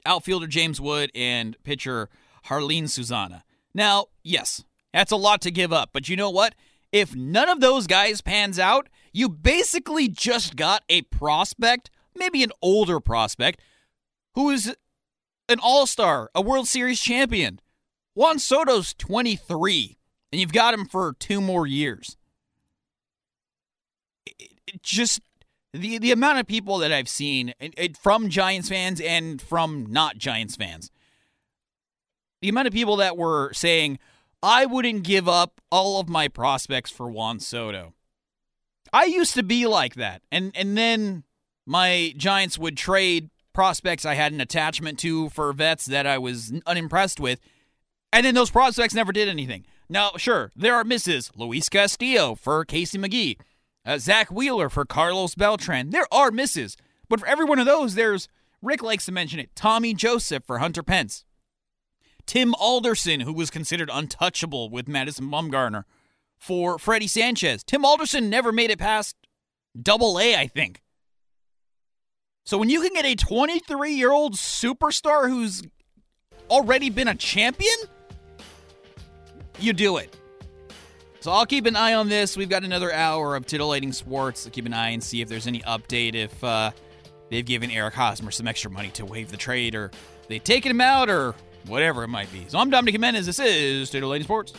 outfielder James Wood, and pitcher Jarlin Susana. Now, yes, that's a lot to give up, but you know what? If none of those guys pans out, you basically just got a prospect, maybe an older prospect, who is an all star, a World Series champion. Juan Soto's 23, and you've got him for two more years. It, it just the the amount of people that I've seen it, from Giants fans and from not Giants fans, the amount of people that were saying, I wouldn't give up all of my prospects for Juan Soto. I used to be like that. And and then my Giants would trade prospects I had an attachment to for vets that I was unimpressed with. And then those prospects never did anything. Now, sure, there are misses. Luis Castillo for Casey McGehee. Uh, Zack Wheeler for Carlos Beltran. There are misses. But for every one of those, there's Rick likes to mention it. Tommy Joseph for Hunter Pence. Tim Alderson, who was considered untouchable with Madison Bumgarner for Freddie Sanchez. Tim Alderson never made it past double A, I think. So when you can get a 23 year old superstar who's already been a champion, you do it. So I'll keep an eye on this. We've got another hour of titillating sports. Keep an eye and see if there's any update. If uh, they've given Eric Hosmer some extra money to waive the trade, or they've taken him out, or whatever it might be. So I'm Dominic Jimenez. This is Titillating Sports.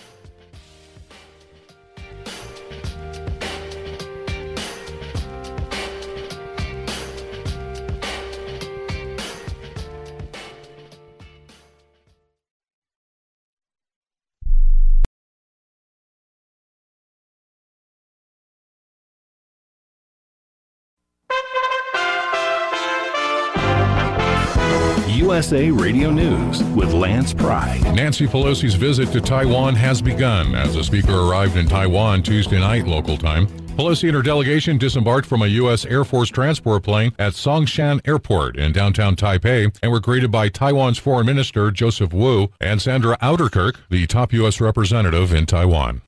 USA Radio News with Lance Pry. Nancy Pelosi's visit to Taiwan has begun as the speaker arrived in Taiwan Tuesday night local time. Pelosi and her delegation disembarked from a U.S. Air Force transport plane at Songshan Airport in downtown Taipei and were greeted by Taiwan's Foreign Minister Joseph Wu and Sandra Oudkirk, the top U.S. representative in Taiwan.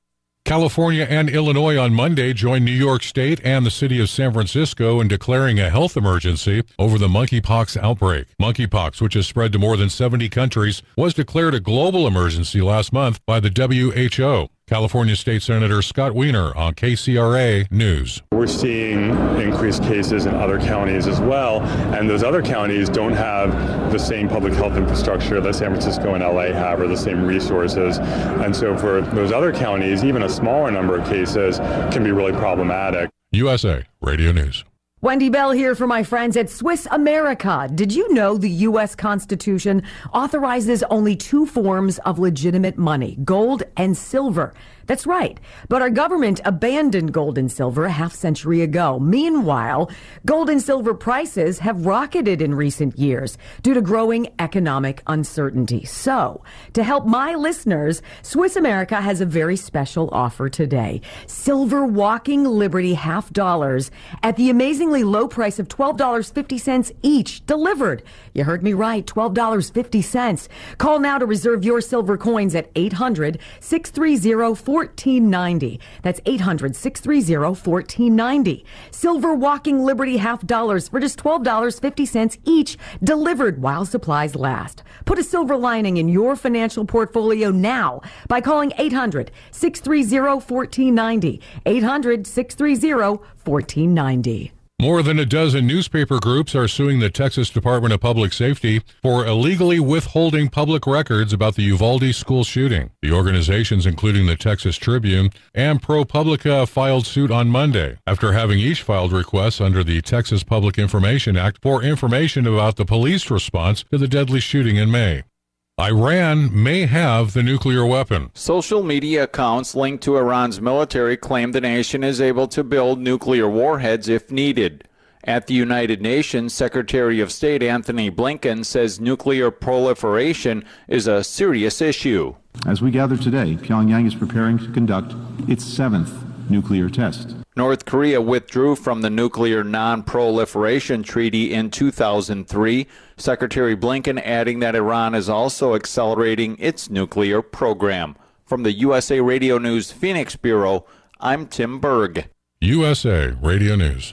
California and Illinois on Monday joined New York State and the city of San Francisco in declaring a health emergency over the monkeypox outbreak. Monkeypox, which has spread to more than 70 countries, was declared a global emergency last month by the WHO. California State Senator Scott Wiener on KCRA News. We're seeing increased cases in other counties as well, and those other counties don't have the same public health infrastructure that San Francisco and LA have or the same resources. And so for those other counties, even a smaller number of cases can be really problematic. USA Radio News. Wendy Bell here for my friends at Swiss America. Did you know the U.S. Constitution authorizes only two forms of legitimate money, gold and silver? That's right. But our government abandoned gold and silver a half century ago. Meanwhile, gold and silver prices have rocketed in recent years due to growing economic uncertainty. So, to help my listeners, Swiss America has a very special offer today. Silver walking Liberty half dollars at the amazingly low price of $12.50 each delivered. You heard me right, $12.50. Call now to reserve your silver coins at 800 630 1490. That's 800 630 1490. Silver Walking Liberty half dollars for just $12.50 each, delivered while supplies last. Put a silver lining in your financial portfolio now by calling 800 630 1490. 800 630 1490. More than a dozen newspaper groups are suing the Texas Department of Public Safety for illegally withholding public records about the Uvalde school shooting. The organizations, including the Texas Tribune and ProPublica, filed suit on Monday after having each filed requests under the Texas Public Information Act for information about the police response to the deadly shooting in May. Iran may have the nuclear weapon. Social media accounts linked to Iran's military claim the nation is able to build nuclear warheads if needed. At the United Nations, Secretary of State Antony Blinken says nuclear proliferation is a serious issue. As we gather today, Pyongyang is preparing to conduct its seventh nuclear test. North Korea withdrew from the Nuclear Non Proliferation Treaty in 2003. Secretary Blinken adding that Iran is also accelerating its nuclear program. From the USA Radio News Phoenix Bureau, I'm Tim Berg. USA Radio News.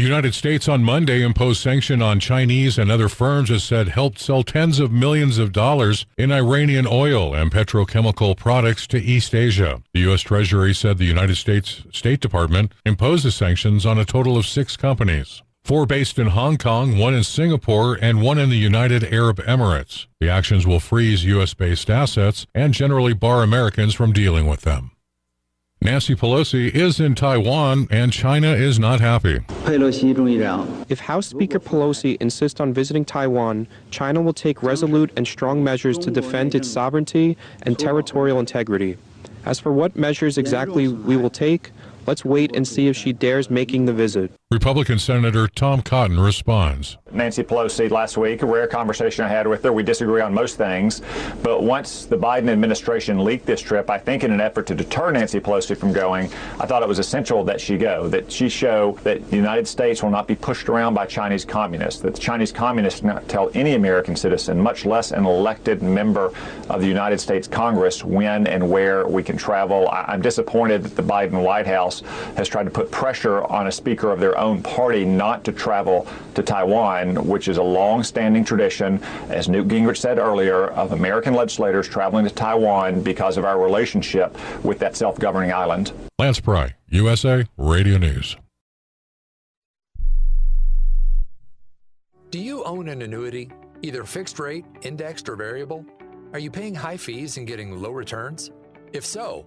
The United States on Monday imposed sanction on Chinese and other firms it said helped sell tens of millions of dollars in Iranian oil and petrochemical products to East Asia. The U.S. Treasury said the United States State Department imposed the sanctions on a total of six companies. Four based in Hong Kong, one in Singapore, and one in the United Arab Emirates. The actions will freeze U.S. based assets and generally bar Americans from dealing with them. Nancy Pelosi is in Taiwan and China is not happy. If House Speaker Pelosi insists on visiting Taiwan, China will take resolute and strong measures to defend its sovereignty and territorial integrity. As for what measures exactly we will take, let's wait and see if she dares making the visit. Republican Senator Tom Cotton responds. Nancy Pelosi last week, a rare conversation I had with her. We disagree on most things, but once the Biden administration leaked this trip, I think in an effort to deter Nancy Pelosi from going, I thought it was essential that she go, that she show that the United States will not be pushed around by Chinese communists, that the Chinese communists not tell any American citizen, much less an elected member of the United States Congress, when and where we can travel. I'm disappointed that the Biden White House has tried to put pressure on a speaker of their own party not to travel to Taiwan, which is a long-standing tradition, as Newt Gingrich said earlier, of American legislators traveling to Taiwan because of our relationship with that self-governing island. Lance Pry, USA Radio News. Do you own an annuity, either fixed rate, indexed, or variable? Are you paying high fees and getting low returns? If so,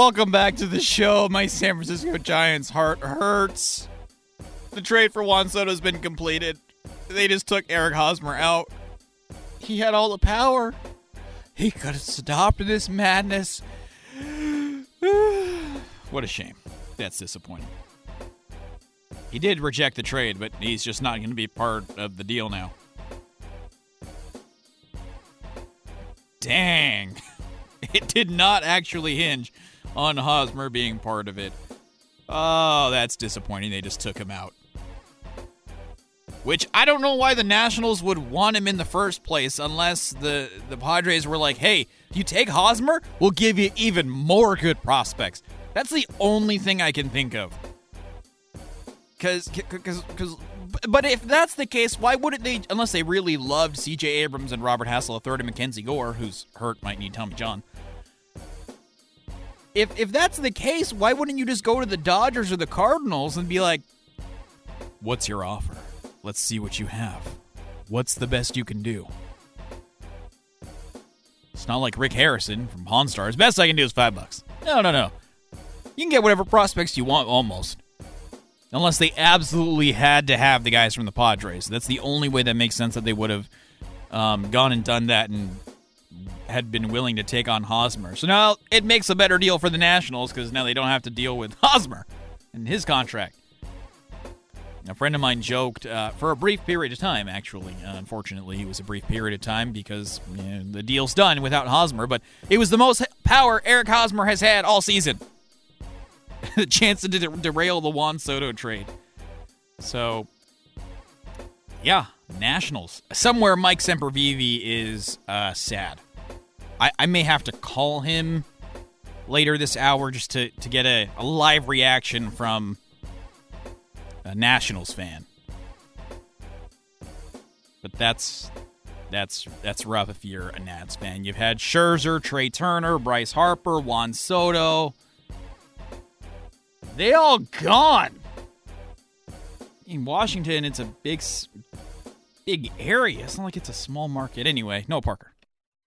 Welcome back to the show. My San Francisco Giants heart hurts. The trade for Juan Soto has been completed. They just took Eric Hosmer out. He had all the power. He could have stopped this madness. what a shame. That's disappointing. He did reject the trade, but he's just not going to be part of the deal now. Dang. It did not actually hinge on Hosmer being part of it. Oh, that's disappointing. They just took him out. Which I don't know why the Nationals would want him in the first place unless the, the Padres were like, hey, you take Hosmer, we'll give you even more good prospects. That's the only thing I can think of. Because, because, because, but if that's the case, why wouldn't they, unless they really loved CJ Abrams and Robert Hassell III and Mackenzie Gore, who's hurt, might need Tommy John, if if that's the case, why wouldn't you just go to the Dodgers or the Cardinals and be like, "What's your offer? Let's see what you have. What's the best you can do?" It's not like Rick Harrison from Pawn Stars. Best I can do is five bucks. No, no, no. You can get whatever prospects you want, almost. Unless they absolutely had to have the guys from the Padres. That's the only way that makes sense that they would have um, gone and done that and had been willing to take on Hosmer. So now it makes a better deal for the Nationals because now they don't have to deal with Hosmer and his contract. A friend of mine joked uh, for a brief period of time, actually. Uh, unfortunately, it was a brief period of time because you know, the deal's done without Hosmer, but it was the most power Eric Hosmer has had all season. the chance to de- derail the Juan Soto trade. So, yeah, Nationals. Somewhere Mike Sempervive is uh, sad. I, I may have to call him later this hour just to, to get a, a live reaction from a Nationals fan. But that's that's that's rough if you're a Nats fan. You've had Scherzer, Trea Turner, Bryce Harper, Juan Soto. They all gone. In Washington, it's a big big area. It's not like it's a small market. Anyway, no Parker.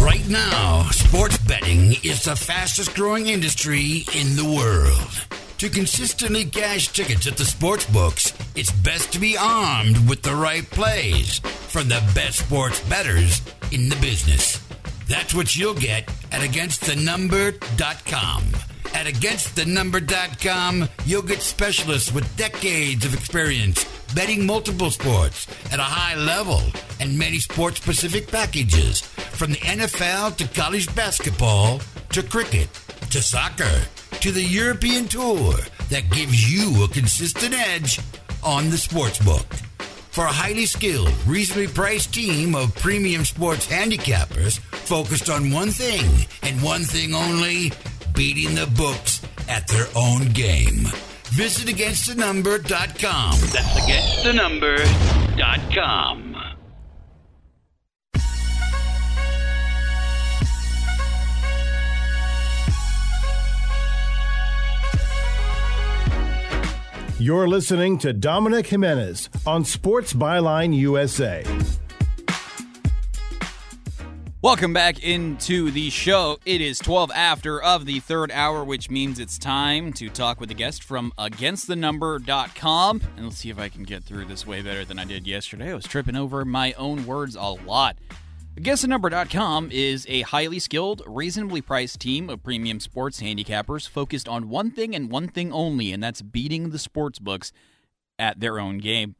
Right now, sports betting is the fastest growing industry in the world. To consistently cash tickets at the sports books, it's best to be armed with the right plays from the best sports bettors in the business. That's what you'll get at againstthenumber.com. At againstthenumber.com, you'll get specialists with decades of experience betting multiple sports at a high level and many sports specific packages from the NFL to college basketball to cricket to soccer to the European tour that gives you a consistent edge on the sports book. For a highly skilled, reasonably priced team of premium sports handicappers focused on one thing and one thing only beating the books at their own game. Visit againstthenumber.com. That's againstthenumber.com. You're listening to Dominic Jimenez on Sports Byline USA. Welcome back into the show. It is 12 after of the third hour, which means it's time to talk with a guest from againstthenumber.com. And let's see if I can get through this way better than I did yesterday. I was tripping over my own words a lot. AgainstTheNumber.com is a highly skilled, reasonably priced team of premium sports handicappers focused on one thing and one thing only, and that's beating the sports books at their own game.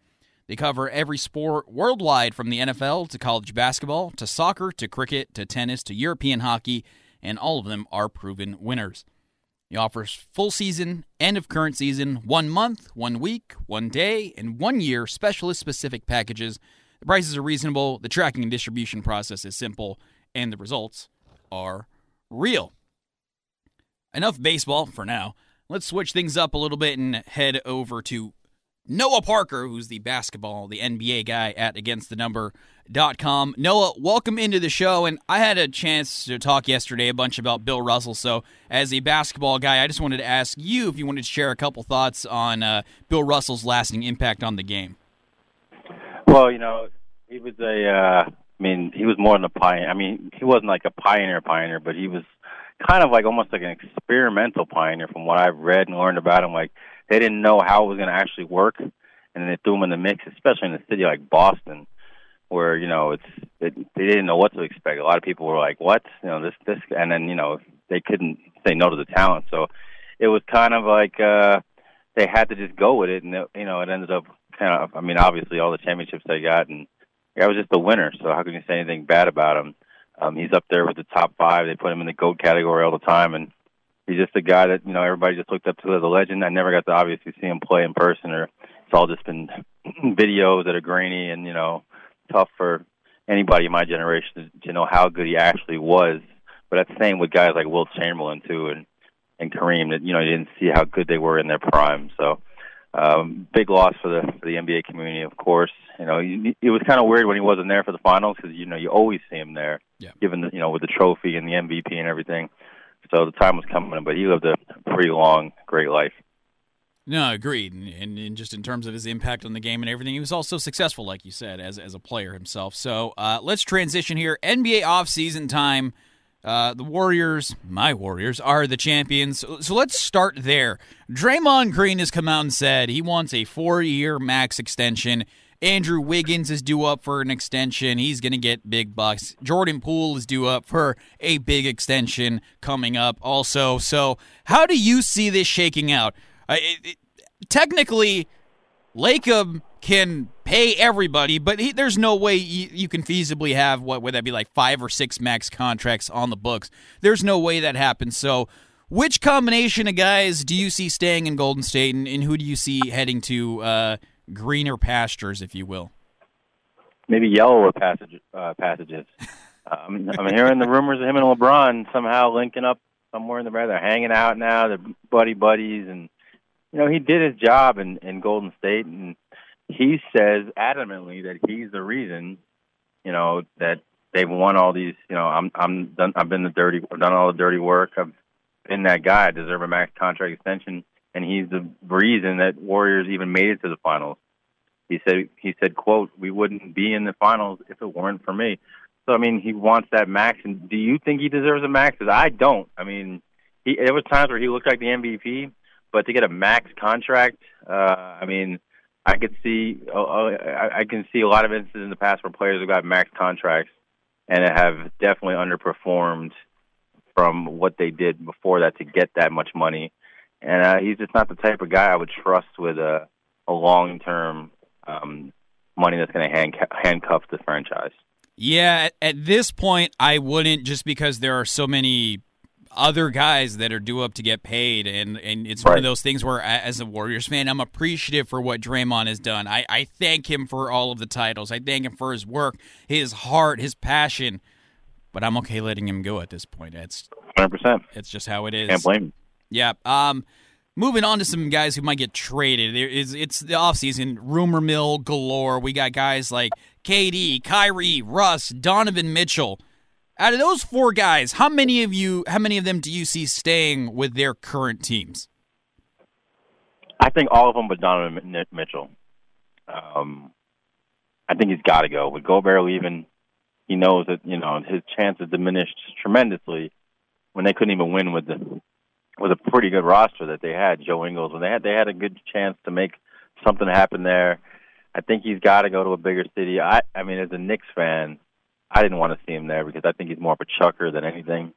They cover every sport worldwide from the NFL to college basketball to soccer to cricket to tennis to European hockey, and all of them are proven winners. He offers full season, end of current season, one month, one week, one day, and one year specialist specific packages the prices are reasonable, the tracking and distribution process is simple, and the results are real. Enough baseball for now. Let's switch things up a little bit and head over to Noah Parker, who's the basketball, the NBA guy at againstthenumber.com. Noah, welcome into the show. And I had a chance to talk yesterday a bunch about Bill Russell. So, as a basketball guy, I just wanted to ask you if you wanted to share a couple thoughts on uh, Bill Russell's lasting impact on the game. Well, you know, he was a. Uh, I mean, he was more than a pioneer. I mean, he wasn't like a pioneer pioneer, but he was kind of like almost like an experimental pioneer from what I've read and learned about him. Like they didn't know how it was going to actually work, and then they threw him in the mix, especially in a city like Boston, where you know it's it, they didn't know what to expect. A lot of people were like, "What?" You know, this this, and then you know they couldn't say no to the talent. So it was kind of like uh they had to just go with it, and it, you know it ended up kind of. I mean, obviously all the championships they got, and guy was just a winner. So how can you say anything bad about him? Um, he's up there with the top five. They put him in the goat category all the time, and he's just a guy that you know everybody just looked up to as a legend. I never got to obviously see him play in person, or it's all just been videos that are grainy and you know tough for anybody in my generation to know how good he actually was. But that's the same with guys like Wilt Chamberlain too, and and Kareem. That you know you didn't see how good they were in their prime. So um, big loss for the for the NBA community, of course. You know, you, it was kind of weird when he wasn't there for the finals because you know you always see him there, yeah. given the you know with the trophy and the MVP and everything. So the time was coming, but he lived a pretty long, great life. No, agreed. And, and, and, just in terms of his impact on the game and everything, he was also successful, like you said, as as a player himself. So uh, let's transition here. NBA offseason time. Uh, the Warriors, my Warriors, are the champions. So, let's start there. Draymond Green has come out and said he wants a four year max extension. Andrew Wiggins is due up for an extension. He's going to get big bucks. Jordan Poole is due up for a big extension coming up also. So, how do you see this shaking out? Uh, it, it, technically, Lacob can pay everybody, but he, there's no way you, you, can feasibly have what would that be like five or six max contracts on the books. There's no way that happens. So, which combination of guys do you see staying in Golden State, and, and who do you see heading to uh, greener pastures, if you will? Maybe yellower passage, uh, passages. I'm, I'm hearing the rumors of him and LeBron somehow linking up somewhere in the back. They're hanging out now. They're buddy buddies, and you know he did his job in in Golden State, and he says adamantly that he's the reason, you know, that they've won all these. You know, I'm I'm done. I've been the dirty. I've done all the dirty work. I've been that guy. I deserve a max contract extension, and he's the reason that Warriors even made it to the finals. He said he said, "quote We wouldn't be in the finals if it weren't for me." So I mean, he wants that max. And do you think he deserves a max? Because I don't. I mean, he there was times where he looked like the MVP, but to get a max contract, uh, I mean I could see uh, I can see a lot of instances in the past where players have got max contracts and have definitely underperformed from what they did before that to get that much money. And uh, he's just not the type of guy I would trust with a a long term um, money that's going to hand, handcuff the franchise. Yeah, at, at this point, I wouldn't just because there are so many other guys that are due up to get paid, and and it's right. one of those things where, as a Warriors fan, I'm appreciative for what Draymond has done. I I thank him for all of the titles. I thank him for his work, his heart, his passion. But I'm okay letting him go at this point. It's 100. percent It's just how it is. Can't blame him. Yeah. Um. Moving on to some guys who might get traded. There is it's the offseason, rumor mill galore. We got guys like KD, Kyrie, Russ, Donovan Mitchell. Out of those four guys, how many of you, how many of them do you see staying with their current teams? I think all of them, but Donovan Mitchell. Um, I think he's got to go. With Gobert leaving, he knows that you know his chances diminished tremendously when they couldn't even win with the with a pretty good roster that they had. Joe Ingles, when they had they had a good chance to make something happen there. I think he's got to go to a bigger city. I I mean, as a Knicks fan, I didn't want to see him there because I think he's more of a chucker than anything.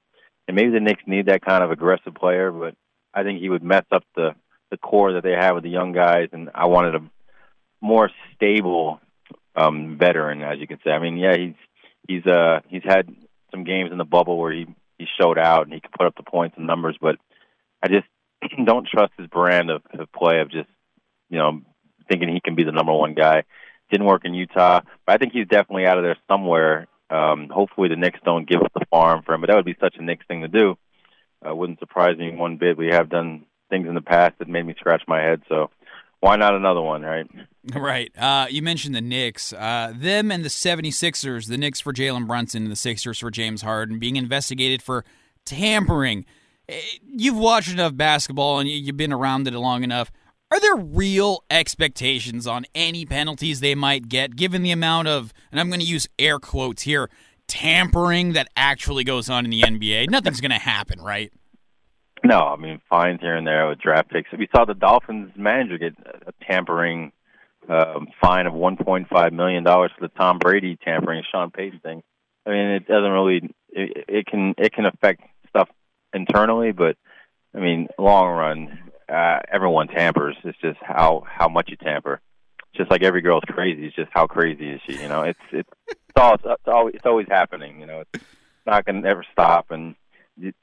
And maybe the Knicks need that kind of aggressive player, but I think he would mess up the the core that they have with the young guys. And I wanted a more stable um, veteran, as you can say. I mean, yeah, he's he's uh he's had some games in the bubble where he he showed out and he could put up the points and numbers, but I just don't trust his brand of, of play of just you know thinking he can be the number one guy. Didn't work in Utah, but I think he's definitely out of there somewhere um, hopefully, the Knicks don't give up the farm for him, but that would be such a Knicks thing to do. Uh, wouldn't surprise me one bit. We have done things in the past that made me scratch my head, so why not another one, right? Right. Uh, you mentioned the Knicks. Uh, them and the 76ers, the Knicks for Jalen Brunson and the Sixers for James Harden, being investigated for tampering. Eh, you've watched enough basketball and you've been around it long enough. Are there real expectations on any penalties they might get, given the amount of, and I'm going to use air quotes here, tampering that actually goes on in the NBA? Nothing's going to happen, right? No, I mean fines here and there with draft picks. We saw the Dolphins manager get a tampering um, fine of 1.5 million dollars for the Tom Brady tampering Sean Payton thing, I mean it doesn't really it, it can it can affect stuff internally, but I mean long run uh, everyone tampers. It's just how how much you tamper. just like every girl's crazy. It's just how crazy is she? You know, it's it's, it's all it's always it's always happening. You know, it's not going to ever stop. And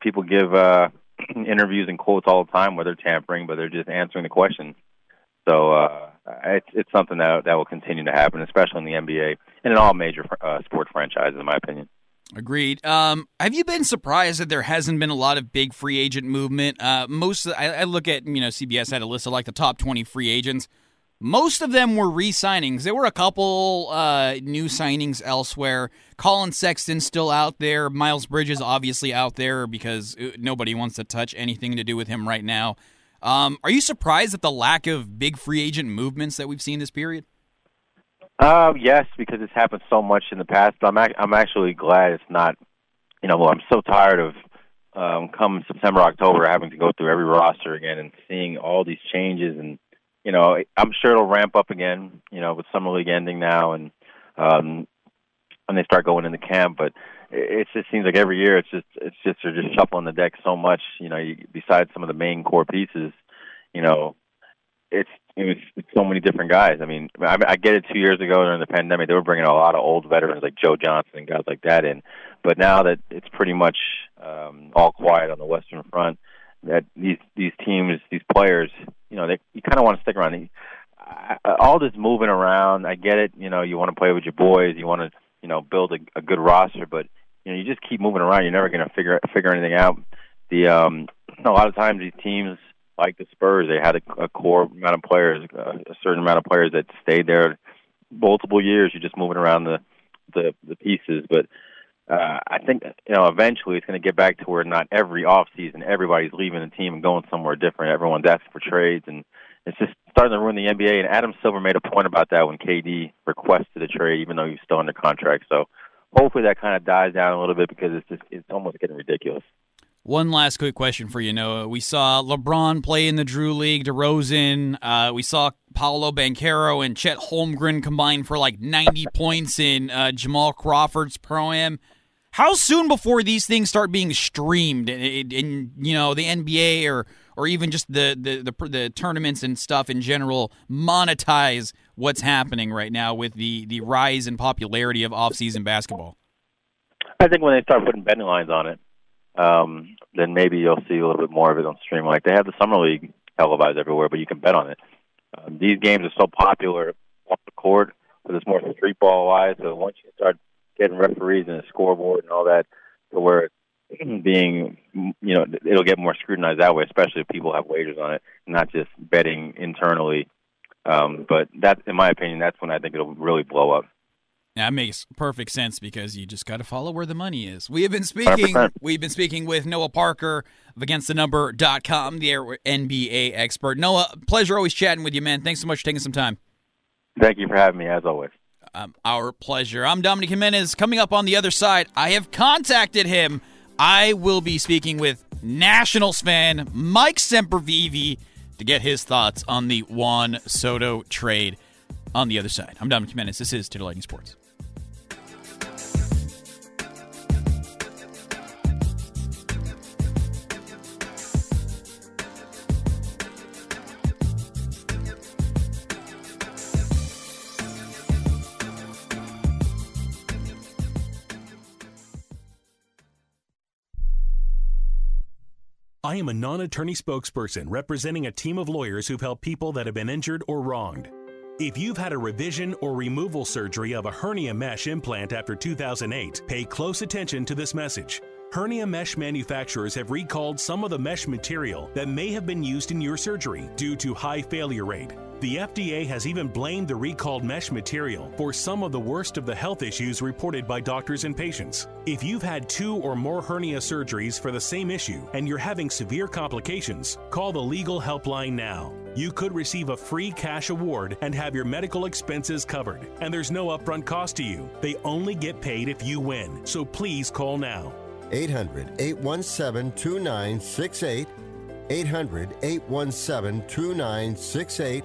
people give uh, interviews and quotes all the time, whether tampering, but they're just answering the questions. So uh, it's it's something that that will continue to happen, especially in the NBA and in all major uh, sports franchises, in my opinion. Agreed. Um, have you been surprised that there hasn't been a lot of big free agent movement? Uh, most I, I, look at you know CBS had a list of like the top twenty free agents. Most of them were re-signings. There were a couple uh, new signings elsewhere. Collin Sexton still out there. Miles Bridges obviously out there because uh, nobody wants to touch anything to do with him right now. Um, are you surprised at the lack of big free agent movements that we've seen this period? Uh, yes, because it's happened so much in the past. But I'm ac- I'm actually glad it's not. You know, I'm so tired of um, come September, October, having to go through every roster again and seeing all these changes. And you know, I'm sure it'll ramp up again. You know, with summer league ending now, and um, when they start going into camp. But it, it just seems like every year it's just it's just they're just shuffling the deck so much. You know, you, besides some of the main core pieces, you know, it's it was it's so many different guys. I mean, I, I get it. Two years ago during the pandemic, they were bringing a lot of old veterans like Joe Johnson and guys like that in. But now that it's pretty much um, all quiet on the Western Front, that these these teams, these players, you know, they you kind of want to stick around. I, all this moving around, I get it. You know, you want to play with your boys, you want to you know build a, a good roster, but you know you just keep moving around. You're never going to figure figure anything out. The um, a lot of times these teams like the Spurs, they had a, a core amount of players, uh, a certain amount of players that stayed there multiple years. You're just moving around the the, the pieces, but uh, I think you know eventually it's going to get back to where not every off season everybody's leaving the team and going somewhere different. Everyone's asking for trades, and it's just starting to ruin the NBA. And Adam Silver made a point about that when KD requested a trade, even though he was still under contract. So hopefully that kind of dies down a little bit because it's just it's almost getting ridiculous. One last quick question for you, Noah. We saw LeBron play in the Drew League, DeRozan. Uh, we saw Paolo Banchero and Chet Holmgren combine for like 90 points in uh, Jamal Crawford's Pro Am. How soon before these things start being streamed in, in, you know the NBA or or even just the, the the the tournaments and stuff in general monetize what's happening right now with the the rise in popularity of off-season basketball? I think when they start putting betting lines on it, um, then maybe you'll see a little bit more of it on stream. Like they have the summer league televised everywhere, but you can bet on it. Um, these games are so popular off the court, but it's more street ball wise. So once you start getting referees and a scoreboard and all that, to where it's being, you know, it'll get more scrutinized that way, especially if people have wagers on it, not just betting internally. Um, but that, in my opinion, that's when I think it'll really blow up. That makes perfect sense because you just got to follow where the money is. We have been speaking 100%. we've been speaking with Noah Parker of againstthenumber.com, the NBA expert. Noah, pleasure always chatting with you, man. Thanks so much for taking some time. Thank you for having me as always. Um, our pleasure. I'm Dominic Jimenez. Coming up on the other side, I have contacted him. I will be speaking with Nationals fan Mike Sempervive to get his thoughts on the Juan Soto trade on the other side. I'm Dominic Jimenez. This is Titillating Sports. I am a non attorney spokesperson representing a team of lawyers who've helped people that have been injured or wronged. If you've had a revision or removal surgery of a hernia mesh implant after 2008, pay close attention to this message. Hernia mesh manufacturers have recalled some of the mesh material that may have been used in your surgery due to high failure rate. The FDA has even blamed the recalled mesh material for some of the worst of the health issues reported by doctors and patients. If you've had two or more hernia surgeries for the same issue and you're having severe complications, call the legal helpline now. You could receive a free cash award and have your medical expenses covered. And there's no upfront cost to you. They only get paid if you win. So please call now. 800 817 2968. 800 817 2968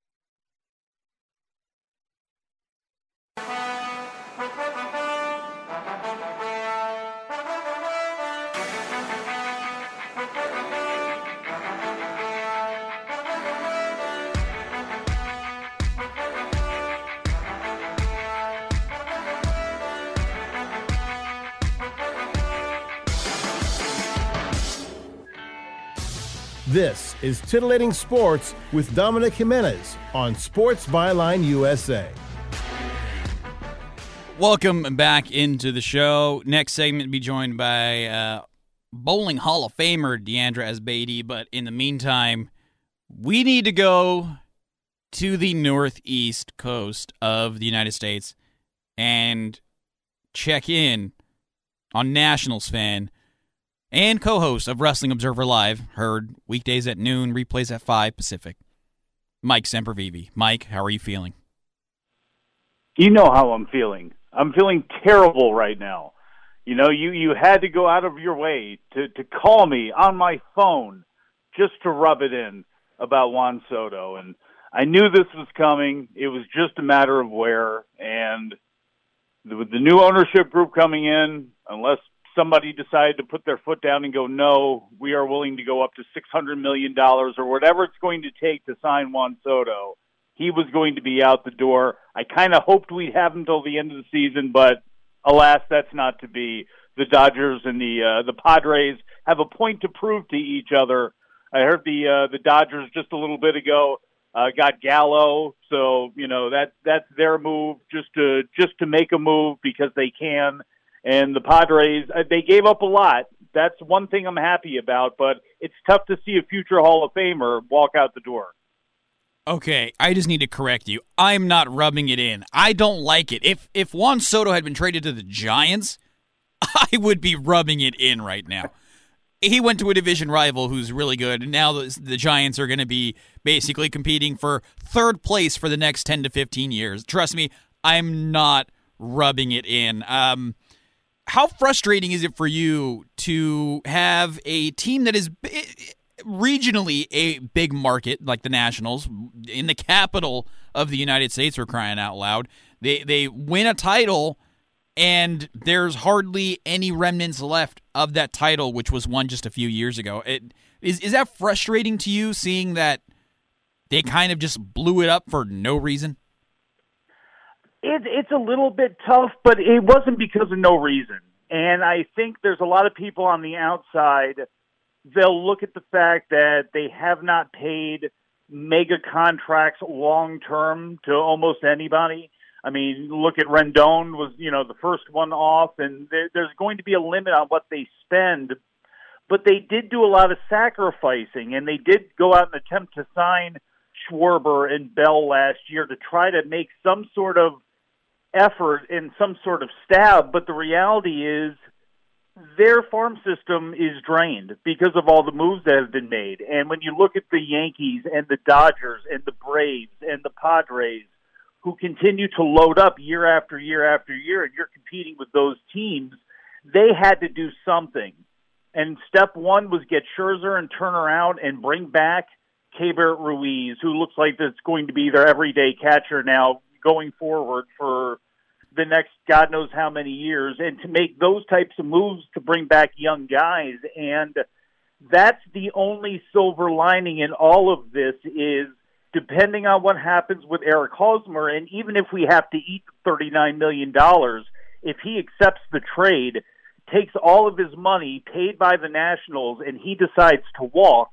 This is Titillating Sports with Dominic Jimenez on Sports Byline USA. Welcome back into the show. Next segment, be joined by uh, bowling Hall of Famer Diandra Asbaty. But in the meantime, we need to go to the northeast coast of the United States and check in on Nationals fan and co-host of Wrestling Observer Live, heard weekdays at noon, replays at 5 Pacific. Mike Sempervive. Mike, how are you feeling? You know how I'm feeling. I'm feeling terrible right now. You know, you you had to go out of your way to to call me on my phone just to rub it in about Juan Soto and I knew this was coming. It was just a matter of where and with the new ownership group coming in, unless somebody decided to put their foot down and go, no, we are willing to go up to $600 million or whatever it's going to take to sign Juan Soto, he was going to be out the door. I kind of hoped we'd have him until the end of the season, but alas, that's not to be. The Dodgers and the uh, the Padres have a point to prove to each other. I heard the uh, the Dodgers just a little bit ago uh, got Gallo, so you know that that's their move just to just to make a move because they can. And the Padres, uh, they gave up a lot. That's one thing I'm happy about, but it's tough to see a future Hall of Famer walk out the door. Okay, I just need to correct you. I'm not rubbing it in. I don't like it. If if Juan Soto had been traded to the Giants, I would be rubbing it in right now. he went to a division rival who's really good, and now the, the Giants are going to be basically competing for third place for the next 10 to 15 years. Trust me, I'm not rubbing it in. Um, how frustrating is it for you to have a team that is eh, regionally a big market like the Nationals in the capital of the United States? We're crying out loud. They they win a title, and there's hardly any remnants left of that title, which was won just a few years ago. It, is is that frustrating to you, seeing that they kind of just blew it up for no reason? It, it's a little bit tough, but it wasn't because of no reason. And I think there's a lot of people on the outside. They'll look at the fact that they have not paid mega contracts long term to almost anybody. I mean, look at Rendon was you know the first one off, and there, there's going to be a limit on what they spend. But they did do a lot of sacrificing, and they did go out and attempt to sign Schwarber and Bell last year to try to make some sort of effort and some sort of stab. But the reality is their farm system is drained because of all the moves that have been made. And when you look at the Yankees and the Dodgers and the Braves and the Padres, who continue to load up year after year after year, and you're competing with those teams, they had to do something. And step one was get Scherzer and turn around and bring back Keibert Ruiz, who looks like that's going to be their everyday catcher now going forward for the next God knows how many years, and to make those types of moves to bring back young guys. And that's the only silver lining in all of this is depending on what happens with Eric Hosmer, and even if we have to eat $39 million, if he accepts the trade, takes all of his money paid by the Nationals, and he decides to walk,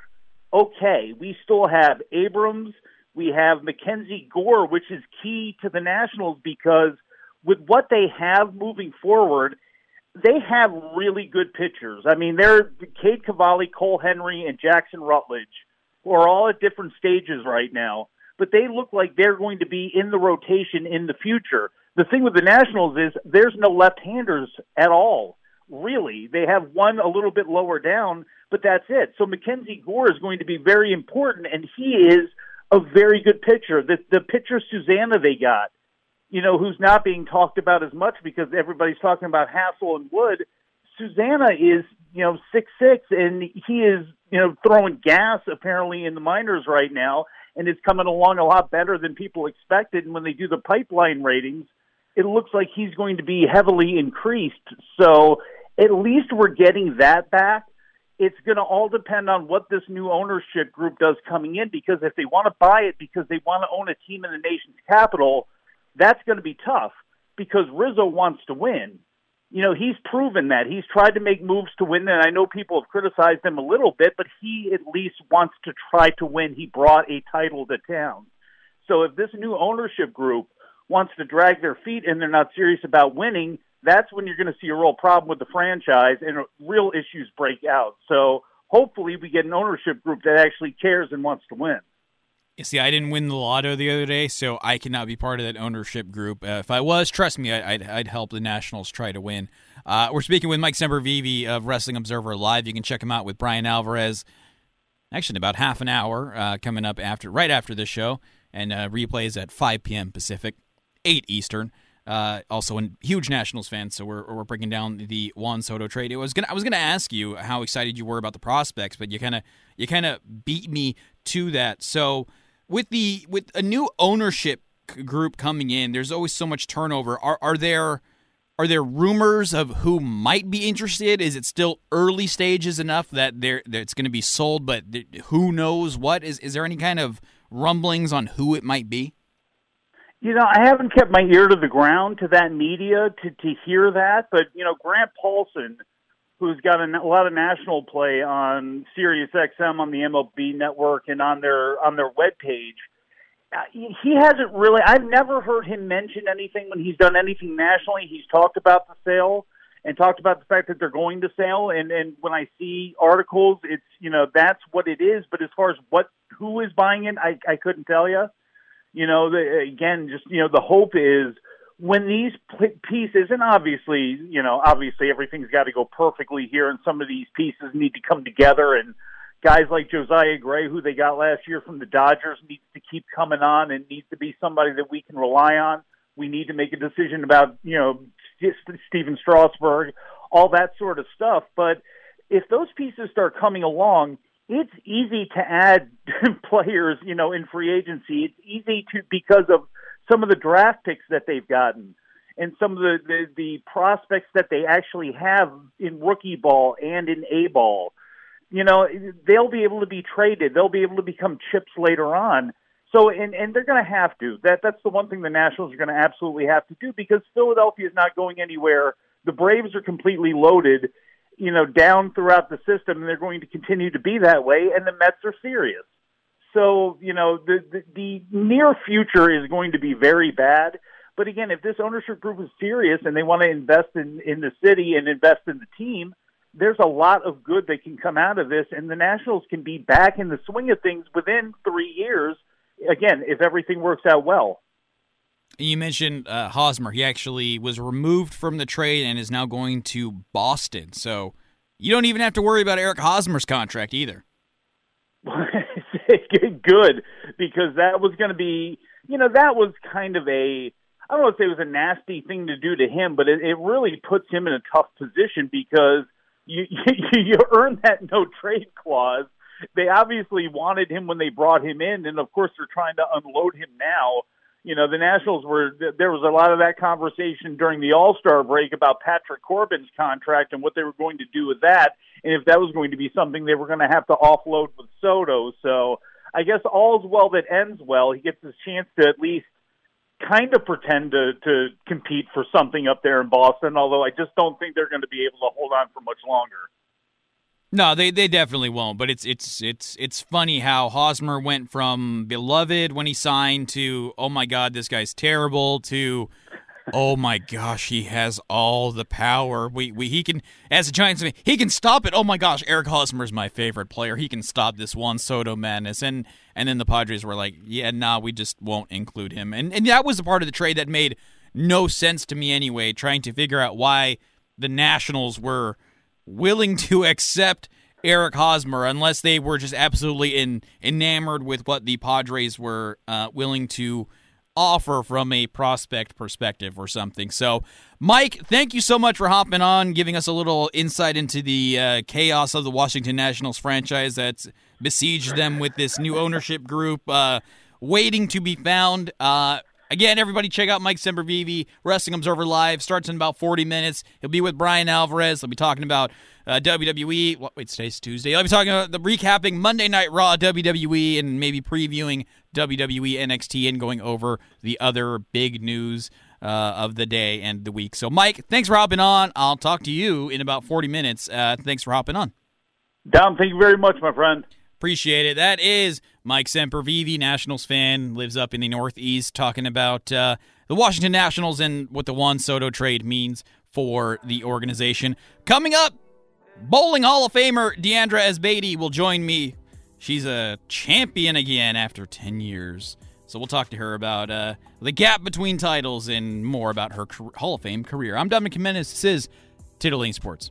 okay, we still have Abrams, we have Mackenzie Gore, which is key to the Nationals because with what they have moving forward, they have really good pitchers. I mean, they're Cade Cavalli, Cole Henry, and Jackson Rutledge, who are all at different stages right now, but they look like they're going to be in the rotation in the future. The thing with the Nationals is there's no left-handers at all. Really, they have one a little bit lower down, but that's it. So Mackenzie Gore is going to be very important, and he is a very good pitcher. The the pitcher Susana they got you know, who's not being talked about as much because everybody's talking about Hassell and Wood. Susana is, you know, six six, and he is, you know, throwing gas apparently in the minors right now, and it's coming along a lot better than people expected. And when they do the pipeline ratings, it looks like he's going to be heavily increased. So at least we're getting that back. It's going to all depend on what this new ownership group does coming in because if they want to buy it because they want to own a team in the nation's capital that's going to be tough because Rizzo wants to win. You know, he's proven that. He's tried to make moves to win, and I know people have criticized him a little bit, but he at least wants to try to win. He brought a title to town. So if this new ownership group wants to drag their feet and they're not serious about winning, that's when you're going to see a real problem with the franchise and real issues break out. So hopefully we get an ownership group that actually cares and wants to win. You see, I didn't win the lotto the other day, so I cannot be part of that ownership group. Uh, if I was, trust me, I, would I'd help the Nationals try to win. Uh, we're speaking with Mike Sempervive of Wrestling Observer Live. You can check him out with Bryan Alvarez. Actually, in about half an hour uh, coming up after, right after this show, and uh, replays at 5 p.m. Pacific, 8 Eastern. Uh, also, a huge Nationals fan, so we're, we're breaking down the Juan Soto trade. It was gonna I was gonna ask you how excited you were about the prospects, but you kind of you kind of beat me to that. So with the with a new ownership group coming in, there's always so much turnover. Are are there are there rumors of who might be interested? Is it still early stages enough that there it's going to be sold, but who knows what? Is is there any kind of rumblings on who it might be? You know, I haven't kept my ear to the ground to that media to to hear that, but you know, Grant Paulsen, who's got a, a lot of national play on Sirius XM on the MLB network and on their on their web page. Uh, he hasn't really. I've never heard him mention anything when he's done anything nationally. He's talked about the sale and talked about the fact that they're going to sale. And and when I see articles, it's you know that's what it is. But as far as what who is buying it, I I couldn't tell you. You know, the, again, just you know, the hope is when these pieces, and obviously, you know, obviously everything's got to go perfectly here, and some of these pieces need to come together. And guys like Josiah Gray, who they got last year from the Dodgers, needs to keep coming on and needs to be somebody that we can rely on. We need to make a decision about, you know, Stephen Strasburg, all that sort of stuff. But if those pieces start coming along, it's easy to add players, you know, in free agency. It's easy to because of some of the draft picks that they've gotten and some of the, the, the prospects that they actually have in rookie ball and in A ball. You know, they'll be able to be traded. They'll be able to become chips later on. So, and, and they're going to have to. That that's the one thing the Nationals are going to absolutely have to do because Philadelphia is not going anywhere. The Braves are completely loaded, you know, down throughout the system, and they're going to continue to be that way. And the Mets are serious. So, you know, the, the, the near future is going to be very bad. But again, if this ownership group is serious and they want to invest in, in the city and invest in the team, there's a lot of good that can come out of this, and the Nationals can be back in the swing of things within three years. Again, if everything works out well. You mentioned uh, Hosmer. He actually was removed from the trade and is now going to Boston. So you don't even have to worry about Eric Hosmer's contract either. Good, because that was going to be, you know, that was kind of a, I don't want to say it was a nasty thing to do to him, but it, it really puts him in a tough position because you, you you earn that no trade clause. They obviously wanted him when they brought him in, and of course they're trying to unload him now you know, the Nationals were there was a lot of that conversation during the All Star break about Patrick Corbin's contract and what they were going to do with that, and if that was going to be something they were going to have to offload with Soto. So I guess all's well that ends well. He gets his chance to at least kind of pretend to to compete for something up there in Boston. Although I just don't think they're going to be able to hold on for much longer. No, they, they definitely won't. But it's it's it's it's funny how Hosmer went from beloved when he signed to oh my god this guy's terrible to oh my gosh he has all the power. We we he can as a Giants fan he can stop it. Oh my gosh Eric Hosmer is my favorite player. He can stop this Juan Soto madness and and then the Padres were like yeah nah we just won't include him and and that was the part of the trade that made no sense to me anyway. Trying to figure out why the Nationals were willing to accept Eric Hosmer unless they were just absolutely in, enamored with what the Padres were uh, willing to offer from a prospect perspective or something. So, Mike, thank you so much for hopping on, giving us a little insight into the uh, chaos of the Washington Nationals franchise that's besieged them with this new ownership group uh, waiting to be found. Uh, Again, everybody check out Mike Sempervive, Wrestling Observer Live. Starts in about 40 minutes. He'll be with Bryan Alvarez. He'll be talking about uh, WWE. Wait, today's Tuesday. I'll be talking about the recapping Monday Night Raw WWE and maybe previewing WWE NXT and going over the other big news uh, of the day and the week. So, Mike, thanks for hopping on. I'll talk to you in about 40 minutes. Uh, thanks for hopping on. Dom, thank you very much, my friend. Appreciate it. That is Mike Sempervive, Nationals fan, lives up in the Northeast, talking about uh, the Washington Nationals and what the Juan Soto trade means for the organization. Coming up, Bowling Hall of Famer Diandra Asbaty will join me. She's a champion again after 10 years. So we'll talk to her about uh, the gap between titles and more about her Hall of Fame career. I'm Dominic Jimenez. This is Titillating Sports.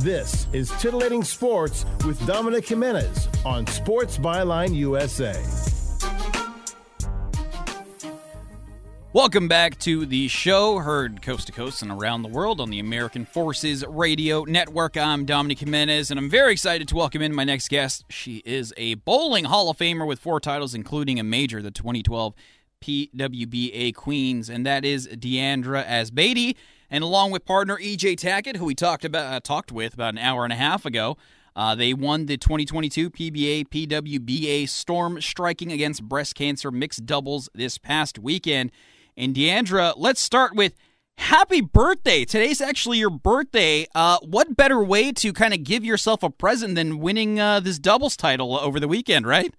This is Titillating Sports with Dominic Jimenez on Sports Byline USA. Welcome back to the show, heard coast to coast and around the world on the American Forces Radio Network. I'm Dominic Jimenez, and I'm very excited to welcome in my next guest. She is a bowling Hall of Famer with four titles, including a major, the 2012 PWBA Queens, and that is Diandra Asbaty. And along with partner EJ Tackett, who we talked about uh, talked with about an hour and a half ago, uh, they won the 2022 PBA PWBA Storm Striking Against Breast Cancer Mixed Doubles this past weekend. And Diandra, let's start with happy birthday. Today's actually your birthday. Uh, what better way to kind of give yourself a present than winning uh, this doubles title over the weekend, right?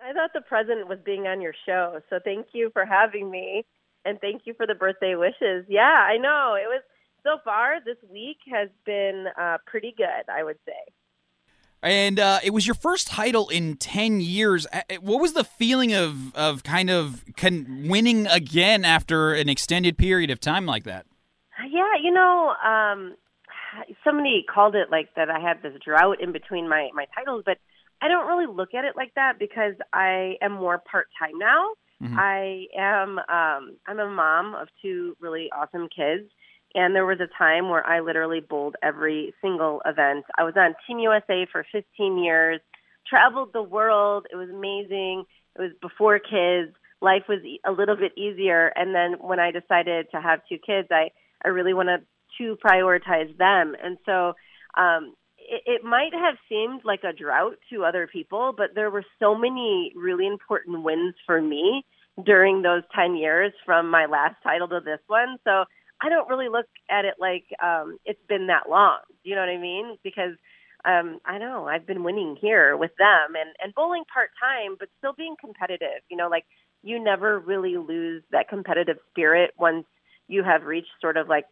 I thought the present was being on your show, so thank you for having me, and thank you for the birthday wishes. Yeah, I know it was so far. This week has been uh, pretty good, I would say. And uh, it was your first title in ten years. What was the feeling of of kind of con- winning again after an extended period of time like that? Yeah, you know, um, somebody called it like that. I had this drought in between my my titles, but I don't really look at it like that because I am more part time now. Mhm. I am um, I'm a mom of two really awesome kids, and there was a time where I literally bowled every single event. I was on Team USA for 15 years, traveled the world. It was amazing. It was before kids. Life was a little bit easier, and then when I decided to have two kids, I I really wanted to prioritize them, and so. Um, it, it might have seemed like a drought to other people, but there were so many really important wins for me during those 10 years from my last title to this one. So I don't really look at it like um, it's been that long. You know what I mean? Because um, I know I've been winning here with them and, and bowling part time, but still being competitive. You know, like you never really lose that competitive spirit once you have reached sort of like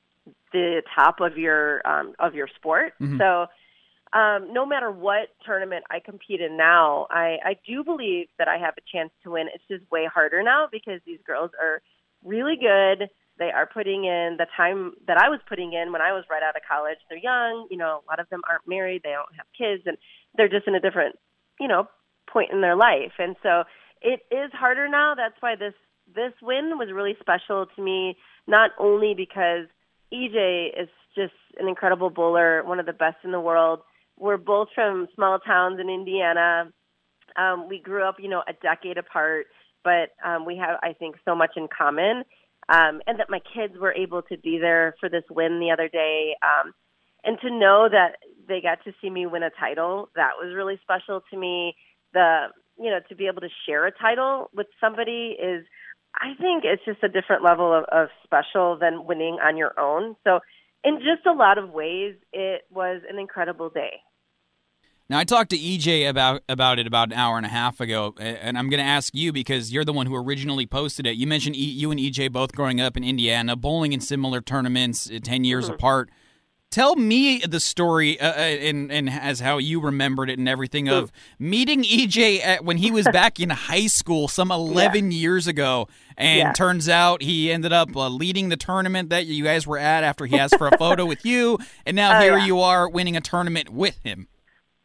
the top of your um, of your sport. Mhm. So um, no matter what tournament I compete in now, I, I do believe that I have a chance to win. It's just way harder now because these girls are really good. They are putting in the time that I was putting in when I was right out of college. They're young, you know, a lot of them aren't married, they don't have kids, and they're just in a different, you know, point in their life. And so it is harder now. That's why this this win was really special to me, not only because EJ is just an incredible bowler, one of the best in the world. We're both from small towns in Indiana. Um, we grew up, you know, a decade apart, but um, we have, I think, so much in common. Um, and that my kids were able to be there for this win the other day. Um, and to know that they got to see me win a title, that was really special to me. The, you know, to be able to share a title with somebody is, I think it's just a different level of, of special than winning on your own. So, in just a lot of ways, it was an incredible day. Now I talked to EJ about about it about an hour and a half ago, and I'm going to ask you because you're the one who originally posted it. You mentioned e- you and EJ both growing up in Indiana, bowling in similar tournaments, uh, ten years Mm-hmm. apart. Tell me the story uh, uh, and and as how you remembered it and everything of meeting EJ at, when he was back in high school some 11 years ago, and Yeah. turns out he ended up uh, leading the tournament that you guys were at after he asked for a photo with you, and now Oh, here yeah. you are winning a tournament with him.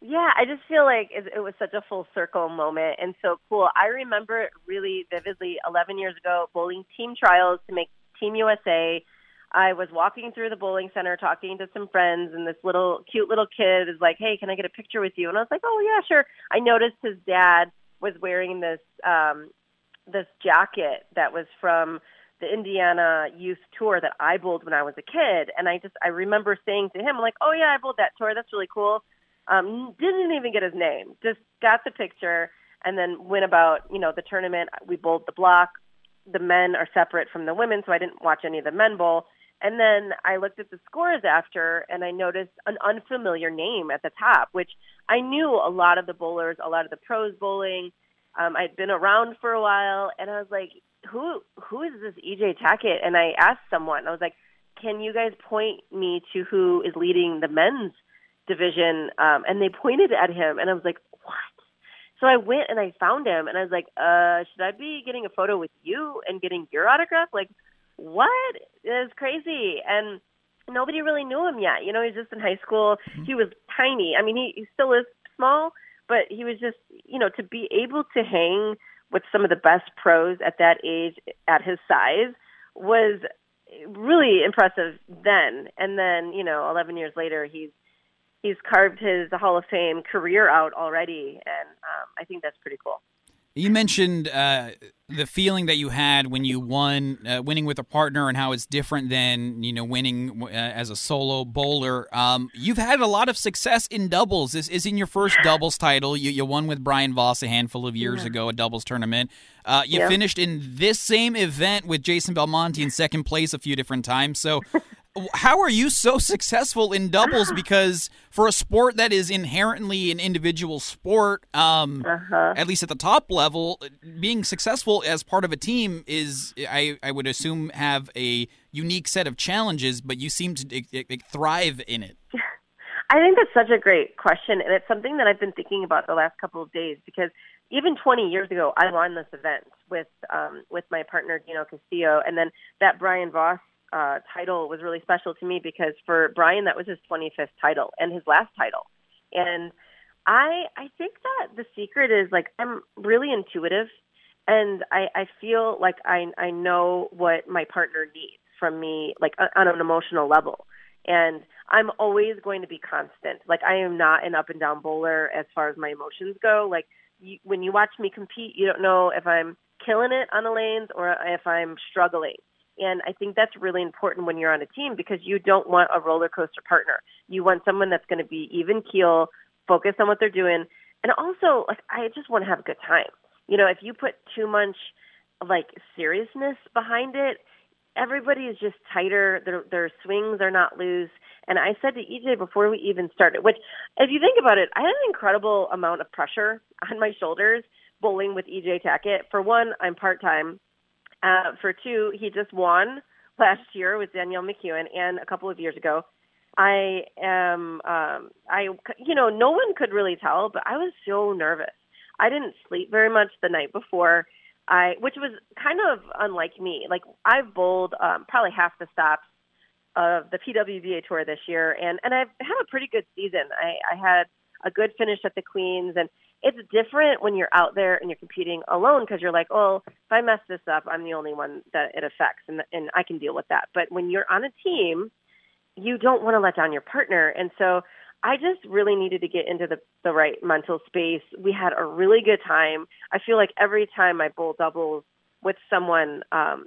Yeah, I just feel like it, it was such a full circle moment and so cool. I remember it really vividly 11 years ago, bowling team trials to make Team USA. I was walking through the bowling center talking to some friends, and this little cute little kid is like, "Hey, can I get a picture with you?" And I was like, "Oh yeah, sure." I noticed his dad was wearing this um, this jacket that was from the Indiana Youth Tour that I bowled when I was a kid, and I just I remember saying to him, like, "Oh yeah, I bowled that tour. That's really cool." Um, didn't even get his name, just got the picture, and then went about you know the tournament. We bowled the block. The men are separate from the women, so I didn't watch any of the men bowl. And then I looked at the scores after, and I noticed an unfamiliar name at the top, which I knew a lot of the bowlers, a lot of the pros bowling. Um, I'd been around for a while, and I was like, "Who who is this EJ Tackett?" And I asked someone, I was like, "Can you guys point me to who is leading the men's division?" Um, and they pointed at him, and I was like, "What?" So I went and I found him, and I was like, "Uh, should I be getting a photo with you and getting your autograph?" Like, what? It was crazy, and nobody really knew him yet. You know, he's just in high school. He was tiny. I mean, he, he still is small, but he was just, you know, to be able to hang with some of the best pros at that age, at his size, was really impressive then. And then, you know, 11 years later, he's he's carved his Hall of Fame career out already, and um, I think that's pretty cool. You mentioned uh, the feeling that you had when you won, uh, winning with a partner, and how it's different than you know winning uh, as a solo bowler. Um, you've had a lot of success in doubles. This isn't your first doubles title. You, you won with Brian Voss a handful of years Yeah. ago, a doubles tournament. Uh, you Yeah. finished in this same event with Jason Belmonte in second place a few different times. So. How are you so successful in doubles? Because for a sport that is inherently an individual sport, um, Uh-huh. at least at the top level, being successful as part of a team is, I, I would assume, have a unique set of challenges. But you seem to eh, eh, thrive in it. I think that's such a great question, and it's something that I've been thinking about the last couple of days because even 20 years ago, I won this event with um, with my partner Dino Castillo, and then that Brian Voss uh, title was really special to me because for Brian that was his 25th title and his last title, and I I think that the secret is like I'm really intuitive, and I I feel like I I know what my partner needs from me like on an emotional level and I'm always going to be constant. Like I am not an up and down bowler as far as my emotions go. Like you, when you watch me compete, you don't know if I'm killing it on the lanes or if I'm struggling. And I think that's really important when you're on a team because you don't want a roller coaster partner. You want someone that's going to be even keel, focused on what they're doing, and also like I just want to have a good time. You know, if you put too much like seriousness behind it, everybody is just tighter. Their their swings are not loose. And I said to EJ before we even started, which if you think about it, I had an incredible amount of pressure on my shoulders bowling with EJ Tackett. For one, I'm part time. Uh, for two, he just won last year with Danielle McEwen, and a couple of years ago. I am, um, I, you know, no one could really tell, but I was so nervous. I didn't sleep very much the night before. I, which was kind of unlike me. Like I've bowled um, probably half the stops of the PWBA tour this year, and and I've had a pretty good season. I, I had a good finish at the Queens, and it's different when you're out there and you're competing alone because you're like, oh, if I mess this up, I'm the only one that it affects, and and I can deal with that. But when you're on a team, you don't want to let down your partner, and so I just really needed to get into the the right mental space. We had a really good time. I feel like every time I bowl doubles with someone, um,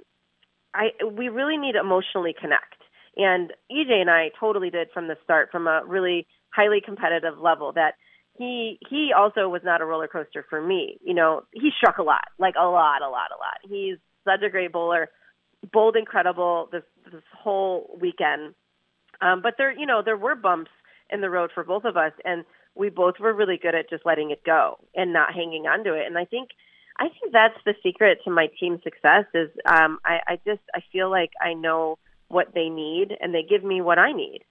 I we really need to emotionally connect. And EJ and I totally did from the start, from a really highly competitive level. That he he also was not a roller coaster for me. You know, he struck a lot, like a lot, a lot, a lot. He's such a great bowler, bowled incredible this this whole weekend. Um, but there, you know, there were bumps in the road for both of us, and we both were really good at just letting it go and not hanging on to it. And I think I think that's the secret to my team success is um, I, I just I feel like I know what they need and they give me what I need.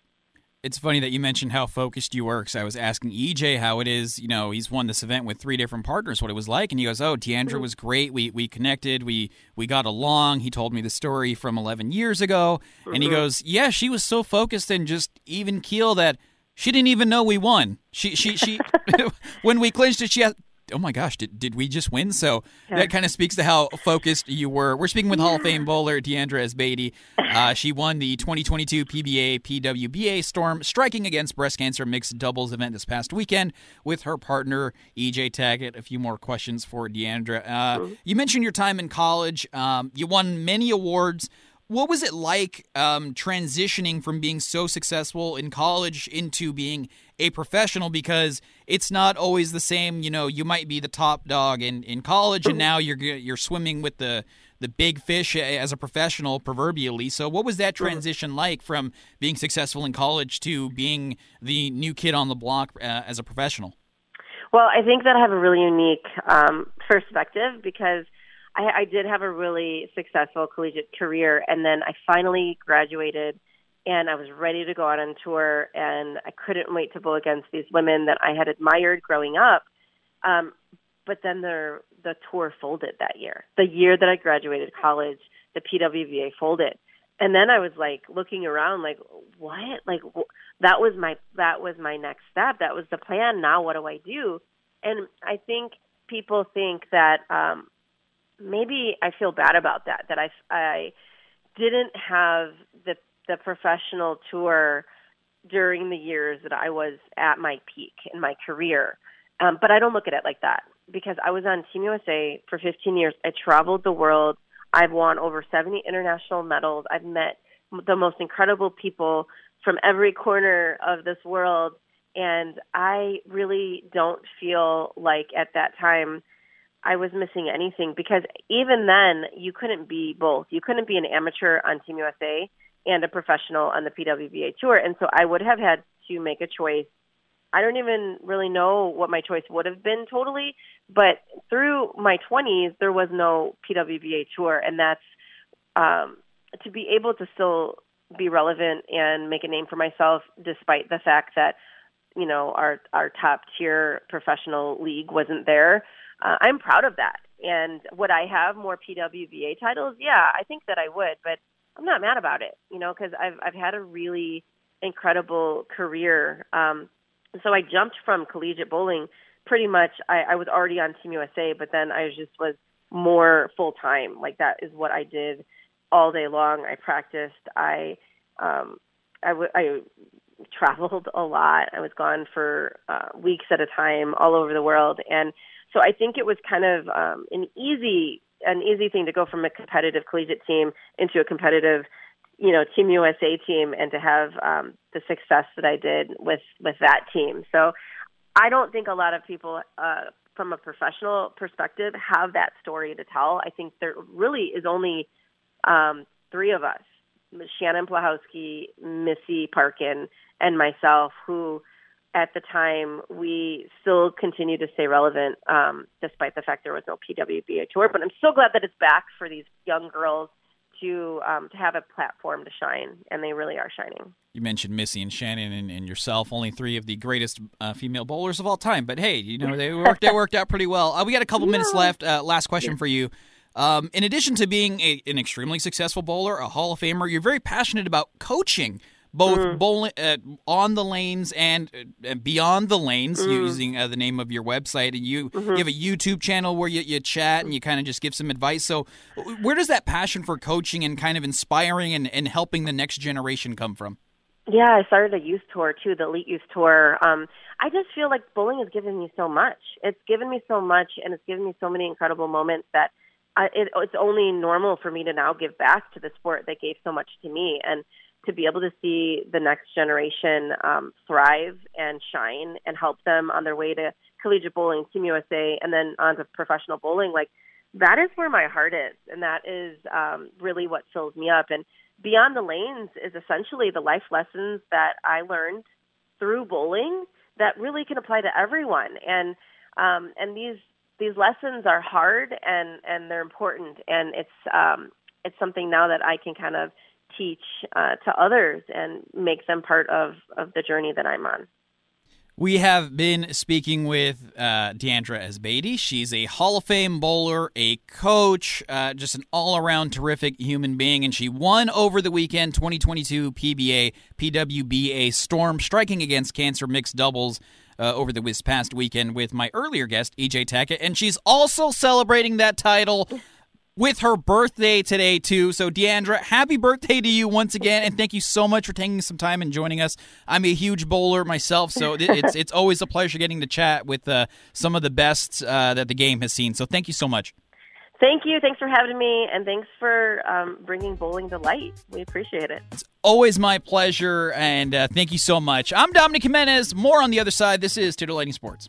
It's funny that you mentioned how focused you were because I was asking EJ how it is. You know, he's won this event with three different partners, what it was like, and he goes, "Oh, Diandra Mm-hmm. was great. We we connected. We we got along." He told me the story from 11 years ago, and he Mhm. goes, "Yeah, she was so focused and just even keel that she didn't even know we won. She she she when we clinched it, she had." Oh my gosh! Did, did we just win? So Yeah. that kind of speaks to how focused you were. We're speaking with Hall of Fame bowler Diandra Asbaty. Uh, she won the 2022 PBA PWBA Storm Striking Against Breast Cancer mixed doubles event this past weekend with her partner EJ Tackett. A few more questions for Diandra. Uh, you mentioned your time in college. Um, you won many awards. What was it like um, transitioning from being so successful in college into being a professional? Because it's not always the same. You know, you might be the top dog in, in college, and now you're you're swimming with the the big fish as a professional, proverbially. So, what was that transition like from being successful in college to being the new kid on the block uh, as a professional? Well, I think that I have a really unique um, perspective because I, I did have a really successful collegiate career, and then I finally graduated, and I was ready to go out on tour, and I couldn't wait to bowl against these women that I had admired growing up. Um, but then the the tour folded that year. The year that I graduated college, the PWBA folded, and then I was like looking around, like what? Like wh- that was my that was my next step. That was the plan. Now what do I do? And I think people think that um, maybe I feel bad about that. That I I didn't have the the professional tour during the years that I was at my peak in my career. Um, but I don't look at it like that because I was on Team USA for 15 years. I traveled the world. I've won over 70 international medals. I've met the most incredible people from every corner of this world. And I really don't feel like at that time I was missing anything because even then you couldn't be both. You couldn't be an amateur on Team USA and a professional on the PWBA tour. And so I would have had to make a choice. I don't even really know what my choice would have been totally, but through my 20s there was no PWBA tour and that's um to be able to still be relevant and make a name for myself despite the fact that you know our our top tier professional league wasn't there uh, i'm proud of that and would i have more pwba titles yeah i think that i would but i'm not mad about it you know because i've i've had a really incredible career um so i jumped from collegiate bowling pretty much i i was already on team usa but then i just was more full time like that is what i did all day long i practiced i um i w- i traveled a lot. I was gone for uh, weeks at a time all over the world, and so I think it was kind of um, an easy an easy thing to go from a competitive collegiate team into a competitive, you know, Team USA team, and to have um, the success that I did with with that team. So I don't think a lot of people. Uh, from a professional perspective, have that story to tell. I think there really is only um, three of us Shannon Pluhowsky, Missy Parkin, and myself, who at the time we still continue to stay relevant um, despite the fact there was no PWBA tour. But I'm so glad that it's back for these young girls to um, to have a platform to shine, and they really are shining. You mentioned Missy and Shannon and, and yourself, only three of the greatest uh, female bowlers of all time. But hey, you know they worked they worked out pretty well. Uh, we got a couple minutes left. Uh, last question for you. Um, in addition to being a, an extremely successful bowler, a Hall of Famer, you're very passionate about coaching, both bowling uh, on the lanes and, uh, and beyond the lanes, Mm. using uh, the name of your website. And you you have a YouTube channel where you, you chat and you kind of just give some advice. So, where does that passion for coaching and kind of inspiring and, and helping the next generation come from? Yeah, I started a youth tour too, the elite youth tour. Um, I just feel like bowling has given me so much. It's given me so much, and it's given me so many incredible moments that I, it, it's only normal for me to now give back to the sport that gave so much to me, and to be able to see the next generation um, thrive and shine and help them on their way to collegiate bowling, Team USA, and then on to professional bowling. Like that is where my heart is, and that is um, really what fills me up. And beyond the lanes is essentially the life lessons that I learned through bowling that really can apply to everyone. And um, and these these lessons are hard and and they're important. And it's um, it's something now that I can kind of teach uh, to others and make them part of of the journey that I'm on. We have been speaking with uh, Diandra Asbaty. She's a Hall of Fame bowler, a coach, uh, just an all around terrific human being. And she won over the weekend 2022 PBA PWBA Storm, striking against Cancer Mixed Doubles. Uh, over the past weekend with my earlier guest EJ Tackett, and she's also celebrating that title with her birthday today too. So Diandra, happy birthday to you once again, and thank you so much for taking some time and joining us. I'm a huge bowler myself, so it's it's always a pleasure getting to chat with uh, some of the best uh, that the game has seen. So thank you so much. Thank you. Thanks for having me, and thanks for um, bringing bowling to light. We appreciate it. It's always my pleasure, and uh, thank you so much. I'm Dominic Jimenez. More on the other side. This is Titillating Sports.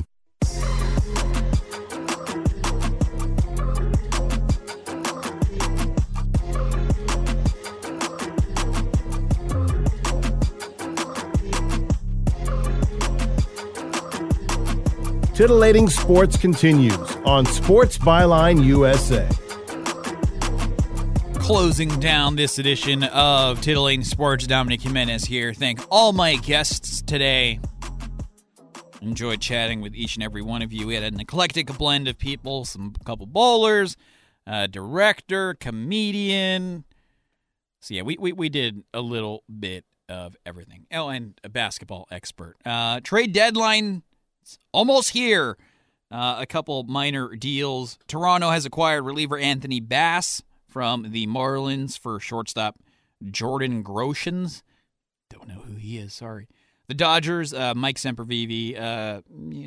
Titillating Sports continues on Sports Byline USA. closing down this edition of Titillating Sports. Dominic Jimenez here. Thank all my guests today. Enjoyed chatting with each and every one of you. We had an eclectic blend of people, some couple bowlers, uh, director, comedian. So yeah, we, we we did a little bit of everything. Oh, and a basketball expert. Uh, trade deadline almost here. Uh, a couple minor deals. Toronto has acquired reliever Anthony Bass from the Marlins for shortstop Jordan Groshans. Don't know who he is. Sorry. The Dodgers, uh, Mike Sempervive, uh,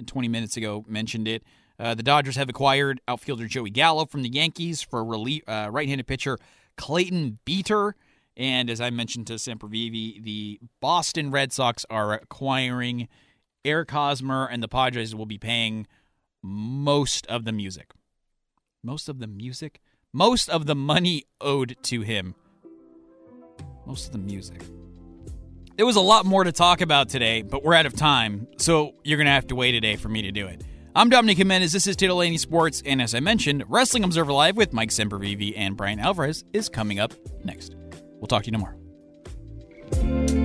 20 minutes ago mentioned it. Uh, the Dodgers have acquired outfielder Joey Gallo from the Yankees for relie- uh, right-handed pitcher Clayton Beeter. And as I mentioned to Sempervive, the Boston Red Sox are acquiring Eric Hosmer, and the Padres will be paying most of the music. Most of the music? Most of the money owed to him. Most of the music. There was a lot more to talk about today, but we're out of time, so you're going to have to wait a day for me to do it. I'm Dominic Jimenez. This is Titillating Sports, and as I mentioned, Wrestling Observer Live with Mike Sempervive and Bryan Alvarez is coming up next. We'll talk to you tomorrow.